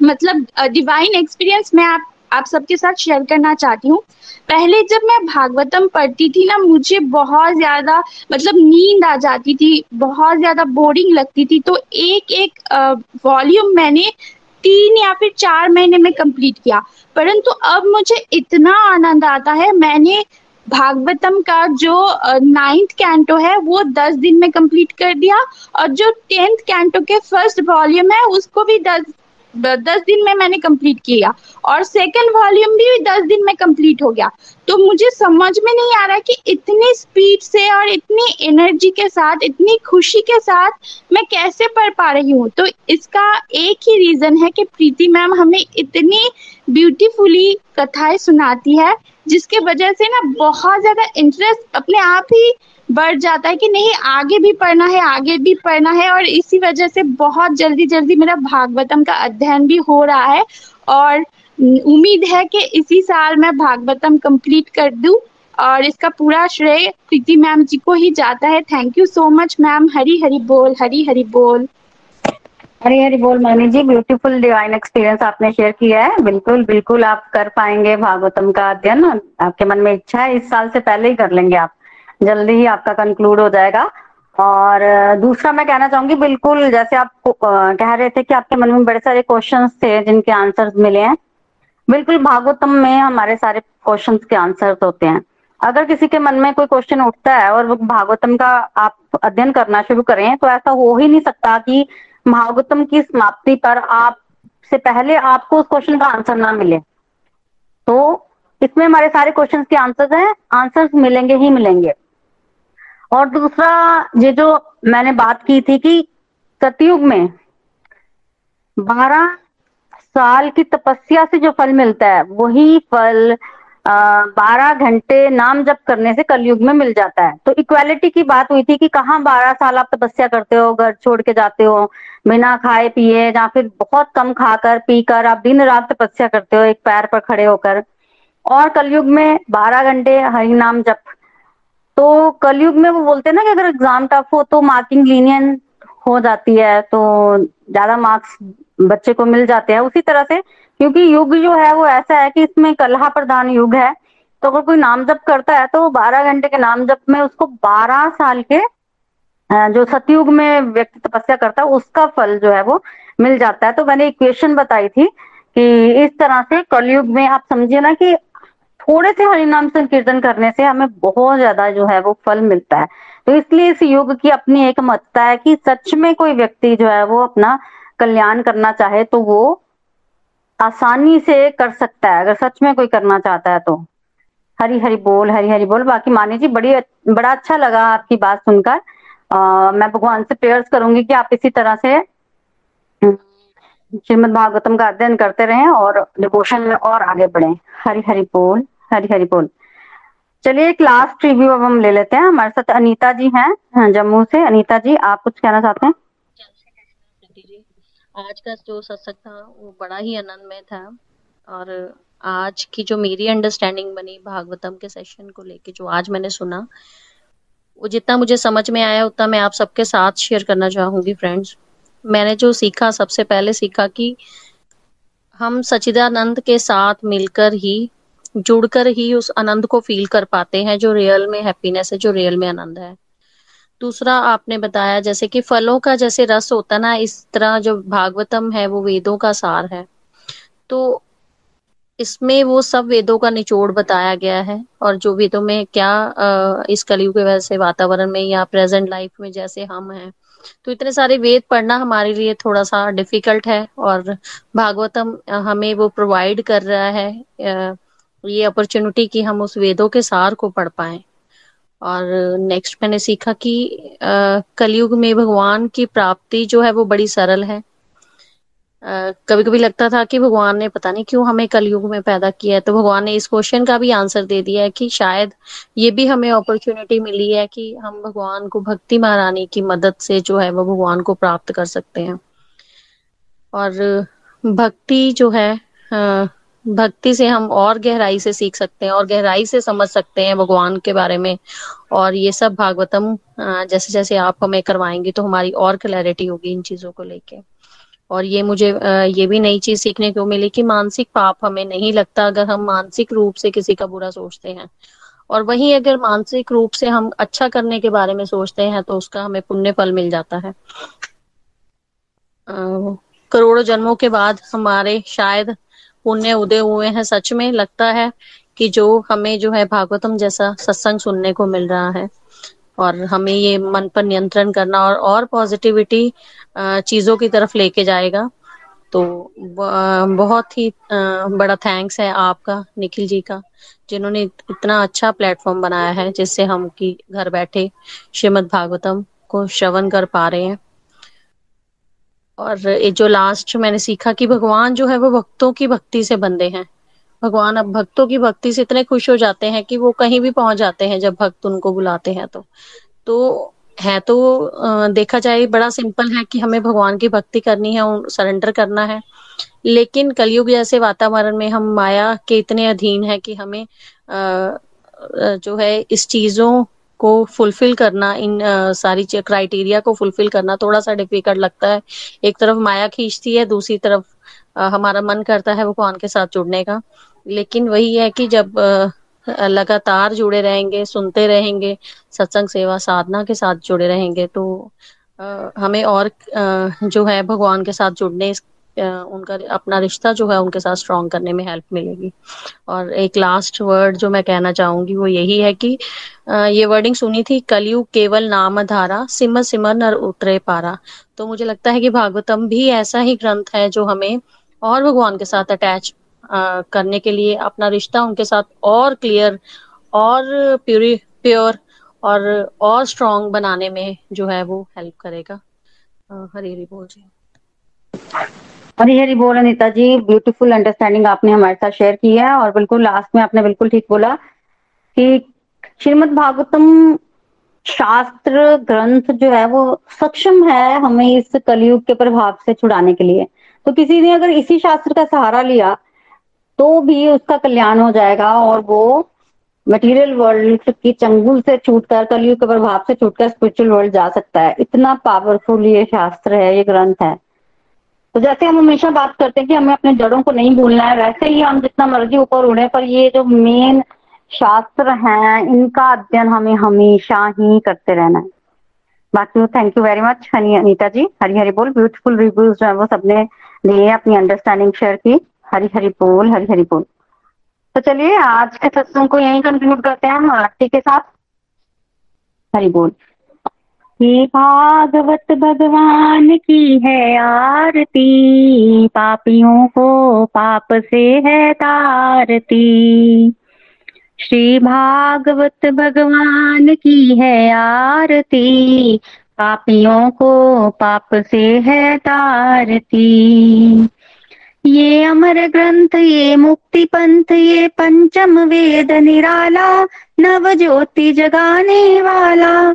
मतलब डिवाइन एक्सपीरियंस मैं आप आप सबके साथ शेयर करना चाहती हूँ। पहले जब मैं भागवतम पढ़ती थी ना, मुझे बहुत ज़्यादा मतलब नींद आ जाती थी, बहुत ज़्यादा बोरिंग लगती थी। तो एक एक वॉल्यूम मैंने तीन या फिर चार महीने में कंप्लीट किया। परंतु अब मुझे इतना आनंद आता है, मैंने भागवतम का जो नाइन्थ कैंटो है, वो दस दिन में कंप्लीट कर दिया और जो टेंथ कैंटो के फ़र्स्ट वॉल्यूम है, उसको भी दस दस दिन में मैंने कंप्लीट किया। और सेकंड वॉल्यूम भी दस दिन में कंप्लीट हो गया। तो मुझे समझ में नहीं आ रहा कि इतनी स्पीड से और इतनी एनर्जी के साथ, इतनी खुशी के साथ मैं कैसे पढ़ पा रही हूँ? तो इसका एक ही रीजन है कि प्रीति मैम हमें इतनी ब्यूटीफुली कथाएँ सुनाती है, जिसके वजह से ना बहुत ज़्यादा इंटरेस्ट अपने आप ही बढ़ जाता है कि नहीं, आगे भी पढ़ना है, आगे भी पढ़ना है और इसी वजह से बहुत जल्दी जल्दी मेरा भागवतम का अध्ययन भी हो रहा है और उम्मीद है कि इसी साल मैं भागवतम कंप्लीट कर दूँ और इसका पूरा श्रेय प्रीति मैम जी को ही जाता है। Thank you so much ma'am Hari Hari बोल, हरी हरी बोल। हरी हरी बोल, Mani ji beautiful divine experience आपने शेयर किया है। बिल्कुल बिल्कुल आप कर पाएँगे भागवतम का अध्ययन। आपके मन में इच्छा है, इस साल से पहले ही कर लेंगे आप। जल्दी ही आपका कंक्लूड हो जाएगा। और दूसरा मैं कहना चाहूँगी, बिल्कुल जैसे आप कह रहे थे कि आपके मन में बड़े सारे क्वेश्चन थे जिनके आंसर्स मिले हैं। बिल्कुल भागवतम में हमारे सारे क्वेश्चन के आंसर्स होते हैं। अगर किसी के मन में कोई क्वेश्चन उठता है और वो भागवतम का आप अध्ययन करना शुरू करें तो ऐसा हो ही नहीं सकता कि भागवतम की समाप्ति पर आप, से पहले आपको उस क्वेश्चन का आंसर ना मिले। तो इसमें हमारे सारे क्वेश्चंस के आंसर्स हैं आंसर्स मिलेंगे ही मिलेंगे। और दूसरा, ये जो मैंने बात की थी कि सतयुग में बारह साल की तपस्या से जो फल मिलता है, वही फल बारह घंटे नाम जप करने से कलयुग में मिल जाता है। तो इक्वालिटी की बात हुई थी कि कहाँ बारह साल आप तपस्या करते हो, घर छोड़ के जाते हो, बिना खाए पिए, या फिर बहुत कम खाकर पीकर आप दिन रात तपस्या करते हो, एक पैर पर खड़े होकर। और कलयुग में बारह घंटे हरि नाम जप तो कलयुग में वो बोलते हैं ना कि अगर एग्ज़ाम टफ हो तो मार्किंग लीनियन हो जाती है तो ज़्यादा मार्क्स बच्चे को मिल जाते हैं। उसी तरह से क्योंकि युग जो है वो ऐसा है कि इसमें कलहा प्रधान युग है। तो अगर कोई नाम जप करता है तो बारह घंटे के नाम जप में उसको बारह साल के जो सतयुग में व्यक्ति तपस्या करता है, उसका फल जो है वो मिल जाता है। तो मैंने इक्वेशन बताई थी कि इस तरह से कलयुग में आप समझिए ना कि थोड़े से हरिनाम संकीर्तन करने से हमें बहुत ज़्यादा जो है वो फल मिलता है। तो इसलिए इस युग की अपनी एक महत्ता है कि सच में कोई व्यक्ति जो है वो अपना कल्याण करना चाहे तो वो आसानी से कर सकता है। अगर सच में कोई करना चाहता है तो। हरी हरी बोल हरी हरी बोल। बाकी मानी जी बड़ी बड़ा अच्छा लगा आपकी बात सुनकर। आ, मैं भगवान से प्रेयर्स करूँगी कि आप इसी तरह से श्रीमद भागवतम का अध्ययन करते रहें और डिवोशन में और आगे बढ़े। हरी हरी बोल। हरी हरी बोल। चलिए एक लास्ट रिव्यू अब हम ले लेते हैं। हमारे साथ अनीता जी हैं जम्मू से। अनीता जी, आप कुछ कहना चाहते हैं? आज का जो सत्संग था, वो बड़ा ही आनंदमय था। और आज की जो मेरी अंडरस्टैंडिंग बनी भागवतम के सेशन को लेके, जो आज मैंने सुना, वो जितना मुझे समझ में आया, उतना मैं आप सबके साथ शेयर करना चाहूँगी फ्रेंड्स मैंने जो सीखा, सबसे पहले सीखा कि हम सचिदानंद के साथ मिलकर ही जुड़कर ही उस आनंद को फील कर पाते हैं, जो रियल में हैप्पीनेस है, जो रियल में आनंद है। दूसरा आपने बताया, जैसे कि फलों का जैसे रस होता ना, इस तरह जो भागवतम है, वो वेदों का सार है। तो इसमें वो सब वेदों का निचोड़ बताया गया है, और जो वेदों में क्या इस कलयुग के वजह से वातावरण में या प्रेजेंट लाइफ में जैसे हम हैं। तो इतने सारे वेद पढ़ना हमारे लिए थोड़ा सा डिफ़िकल्ट है, और भागवतम हमें वो प्रोवाइड कर रहा है ये अपॉर्चुनिटी कि हम उस वेदों के सार को पढ़ पाए। और नेक्स्ट मैंने सीखा कि कलयुग में भगवान की प्राप्ति जो है वो बड़ी सरल है। कभी कभी लगता था कि भगवान ने पता नहीं क्यों हमें कलयुग में पैदा किया है तो भगवान ने इस क्वेश्चन का भी आंसर दे दिया है कि शायद ये भी हमें अपॉर्चुनिटी मिली है कि हम भगवान को भक्ति महारानी की मदद से जो है वो भगवान को प्राप्त कर सकते हैं। और भक्ति जो है भक्ति से हम और गहराई से सीख सकते हैं और गहराई से समझ सकते हैं भगवान के बारे में। और ये सब भागवतम जैसे जैसे आप हमें करवाएँगे तो हमारी और क्लैरिटी होगी इन चीज़ों को लेके। और ये मुझे ये भी नई चीज़ सीखने को मिली कि मानसिक पाप हमें नहीं लगता अगर हम मानसिक रूप से किसी का बुरा सोचते हैं। और वहीं अगर मानसिक रूप से हम अच्छा करने के बारे में सोचते हैं तो उसका हमें पुण्य फल मिल जाता है। करोड़ों जन्मों के बाद हमारे शायद पुण्य उदय हुए हैं। सच में लगता है कि जो हमें जो है भागवतम जैसा सत्संग सुनने को मिल रहा है और हमें ये मन पर नियंत्रण करना और और पॉजिटिविटी चीज़ों की तरफ़ लेके जाएगा। तो बहुत ही बड़ा थैंक्स है आपका, निखिल जी का, जिन्होंने इतना अच्छा प्लेटफॉर्म बनाया है जिससे हम की घर बैठे श्रीमद भागवतम को श्रवण कर पा रहे हैं। और ये जो लास्ट मैंने सीखा कि भगवान जो है वो भक्तों की भक्ति से बंदे हैं। भगवान अब भक्तों की भक्ति से इतने खुश हो जाते हैं कि वो कहीं भी पहुँच जाते हैं जब भक्त उनको बुलाते हैं तो। तो है तो देखा जाए बड़ा सिंपल है कि हमें भगवान की भक्ति करनी है सरेंडर करना है। लेकिन कलयुग जैसे वातावरण में हम माया के इतने अधीन है कि हमें जो है इस चीज़ों को फुलफिल करना इन आ, सारी क्राइटेरिया को फुलफिल करना थोड़ा सा डिफ़िकल्ट लगता है। एक तरफ़ माया खींचती है दूसरी तरफ़ आ, हमारा मन करता है भगवान के साथ जुड़ने का। लेकिन वही है कि जब आ, लगातार जुड़े रहेंगे सुनते रहेंगे सत्संग सेवा साधना के साथ जुड़े रहेंगे तो हमें और जो है भगवान के साथ जुड़ने उनका अपना रिश्ता जो है उनके साथ स्ट्रॉन्ग करने में हेल्प मिलेगी। और एक लास्ट वर्ड जो मैं कहना चाहूँगी, वो यही है कि ये वर्डिंग सुनी थी, कलयुग केवल नाम धारा सिमर सिमर नर उतरे पारा। तो मुझे लगता है कि भागवतम भी ऐसा ही ग्रंथ है जो हमें और भगवान के साथ अटैच करने के लिए अपना रिश्ता उनके साथ और क्लियर और प्योरी प्योर और और स्ट्रॉन्ग बनाने में जो है वो हेल्प करेगा। हरी हरी बोल जी। हरी हरी बोल अनिता जी ब्यूटीफुल अंडरस्टैंडिंग आपने हमारे साथ शेयर की है और बिल्कुल लास्ट में आपने बिल्कुल ठीक बोला कि श्रीमद भागवतम शास्त्र ग्रंथ जो है वो सक्षम है हमें इस कलयुग के प्रभाव से छुड़ाने के लिए। तो किसी ने अगर इसी शास्त्र का सहारा लिया तो भी उसका कल्याण हो जाएगा और वो मटेरियल वर्ल्ड की चंगुल से छूटकर, कलयुग के प्रभाव से छूटकर स्पिरिचुअल वर्ल्ड जा सकता है। इतना पावरफुल ये शास्त्र है, ये ग्रंथ है। तो जैसे हम हमेशा बात करते हैं कि हमें अपने जड़ों को नहीं भूलना है, वैसे ही हम जितना मर्ज़ी ऊपर उड़े, पर ये जो मेन शास्त्र हैं, इनका अध्ययन हमें हमेशा ही करते रहना है। बाकी thank you very much honey, Anita ji. Hari Hari बोल ब्यूटीफुल रिव्यूज़ जो है, वो सबने दिए, अपनी अंडरस्टैंडिंग शेयर की। हरी हरी बोल हरी हरी बोल। तो चलिए, आज के सत्संग को यही कंक्लूड करते हैं हम, आरती के साथ। हरी बोल। हे भागवत भगवान की है आरती। पापियों को पाप से है तारती। श्री भागवत भगवान की है आरती। पापियों को पाप से है तारती। ये अमर ग्रंथ, ये मुक्ति पंथ, ये पंचम वेद निराला नव ज्योति जगाने वाला।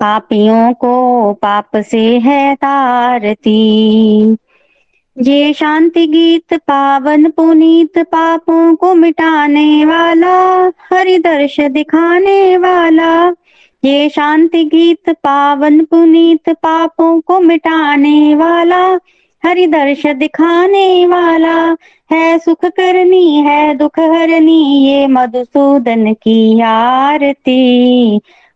पापियों को पाप से है तारती। ये शांति गीत पावन पुनीत पापों को मिटाने वाला हरि दर्श दिखाने वाला। ये शांति गीत पावन पुनीत पापों को मिटाने वाला हरि दर्श दिखाने वाला। है सुख करनी, है दुख हरनी, ये मधुसूदन की आरती।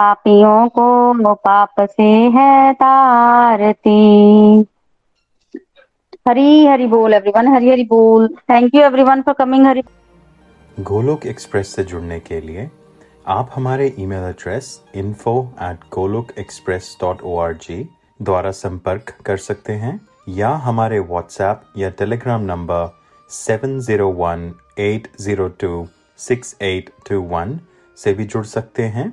पापियों को पाप से है तारती। हरी हरी बोल एवरीवन हरी हरी बोल। Thank you everyone for coming Hari. Golok express से जुड़ने के लिए आप हमारे email address info at Golok express dot O R G द्वारा संपर्क कर सकते हैं, या हमारे व्हाट्सएप या Telegram number seven zero one eight zero two six eight two one से भी जुड़ सकते हैं।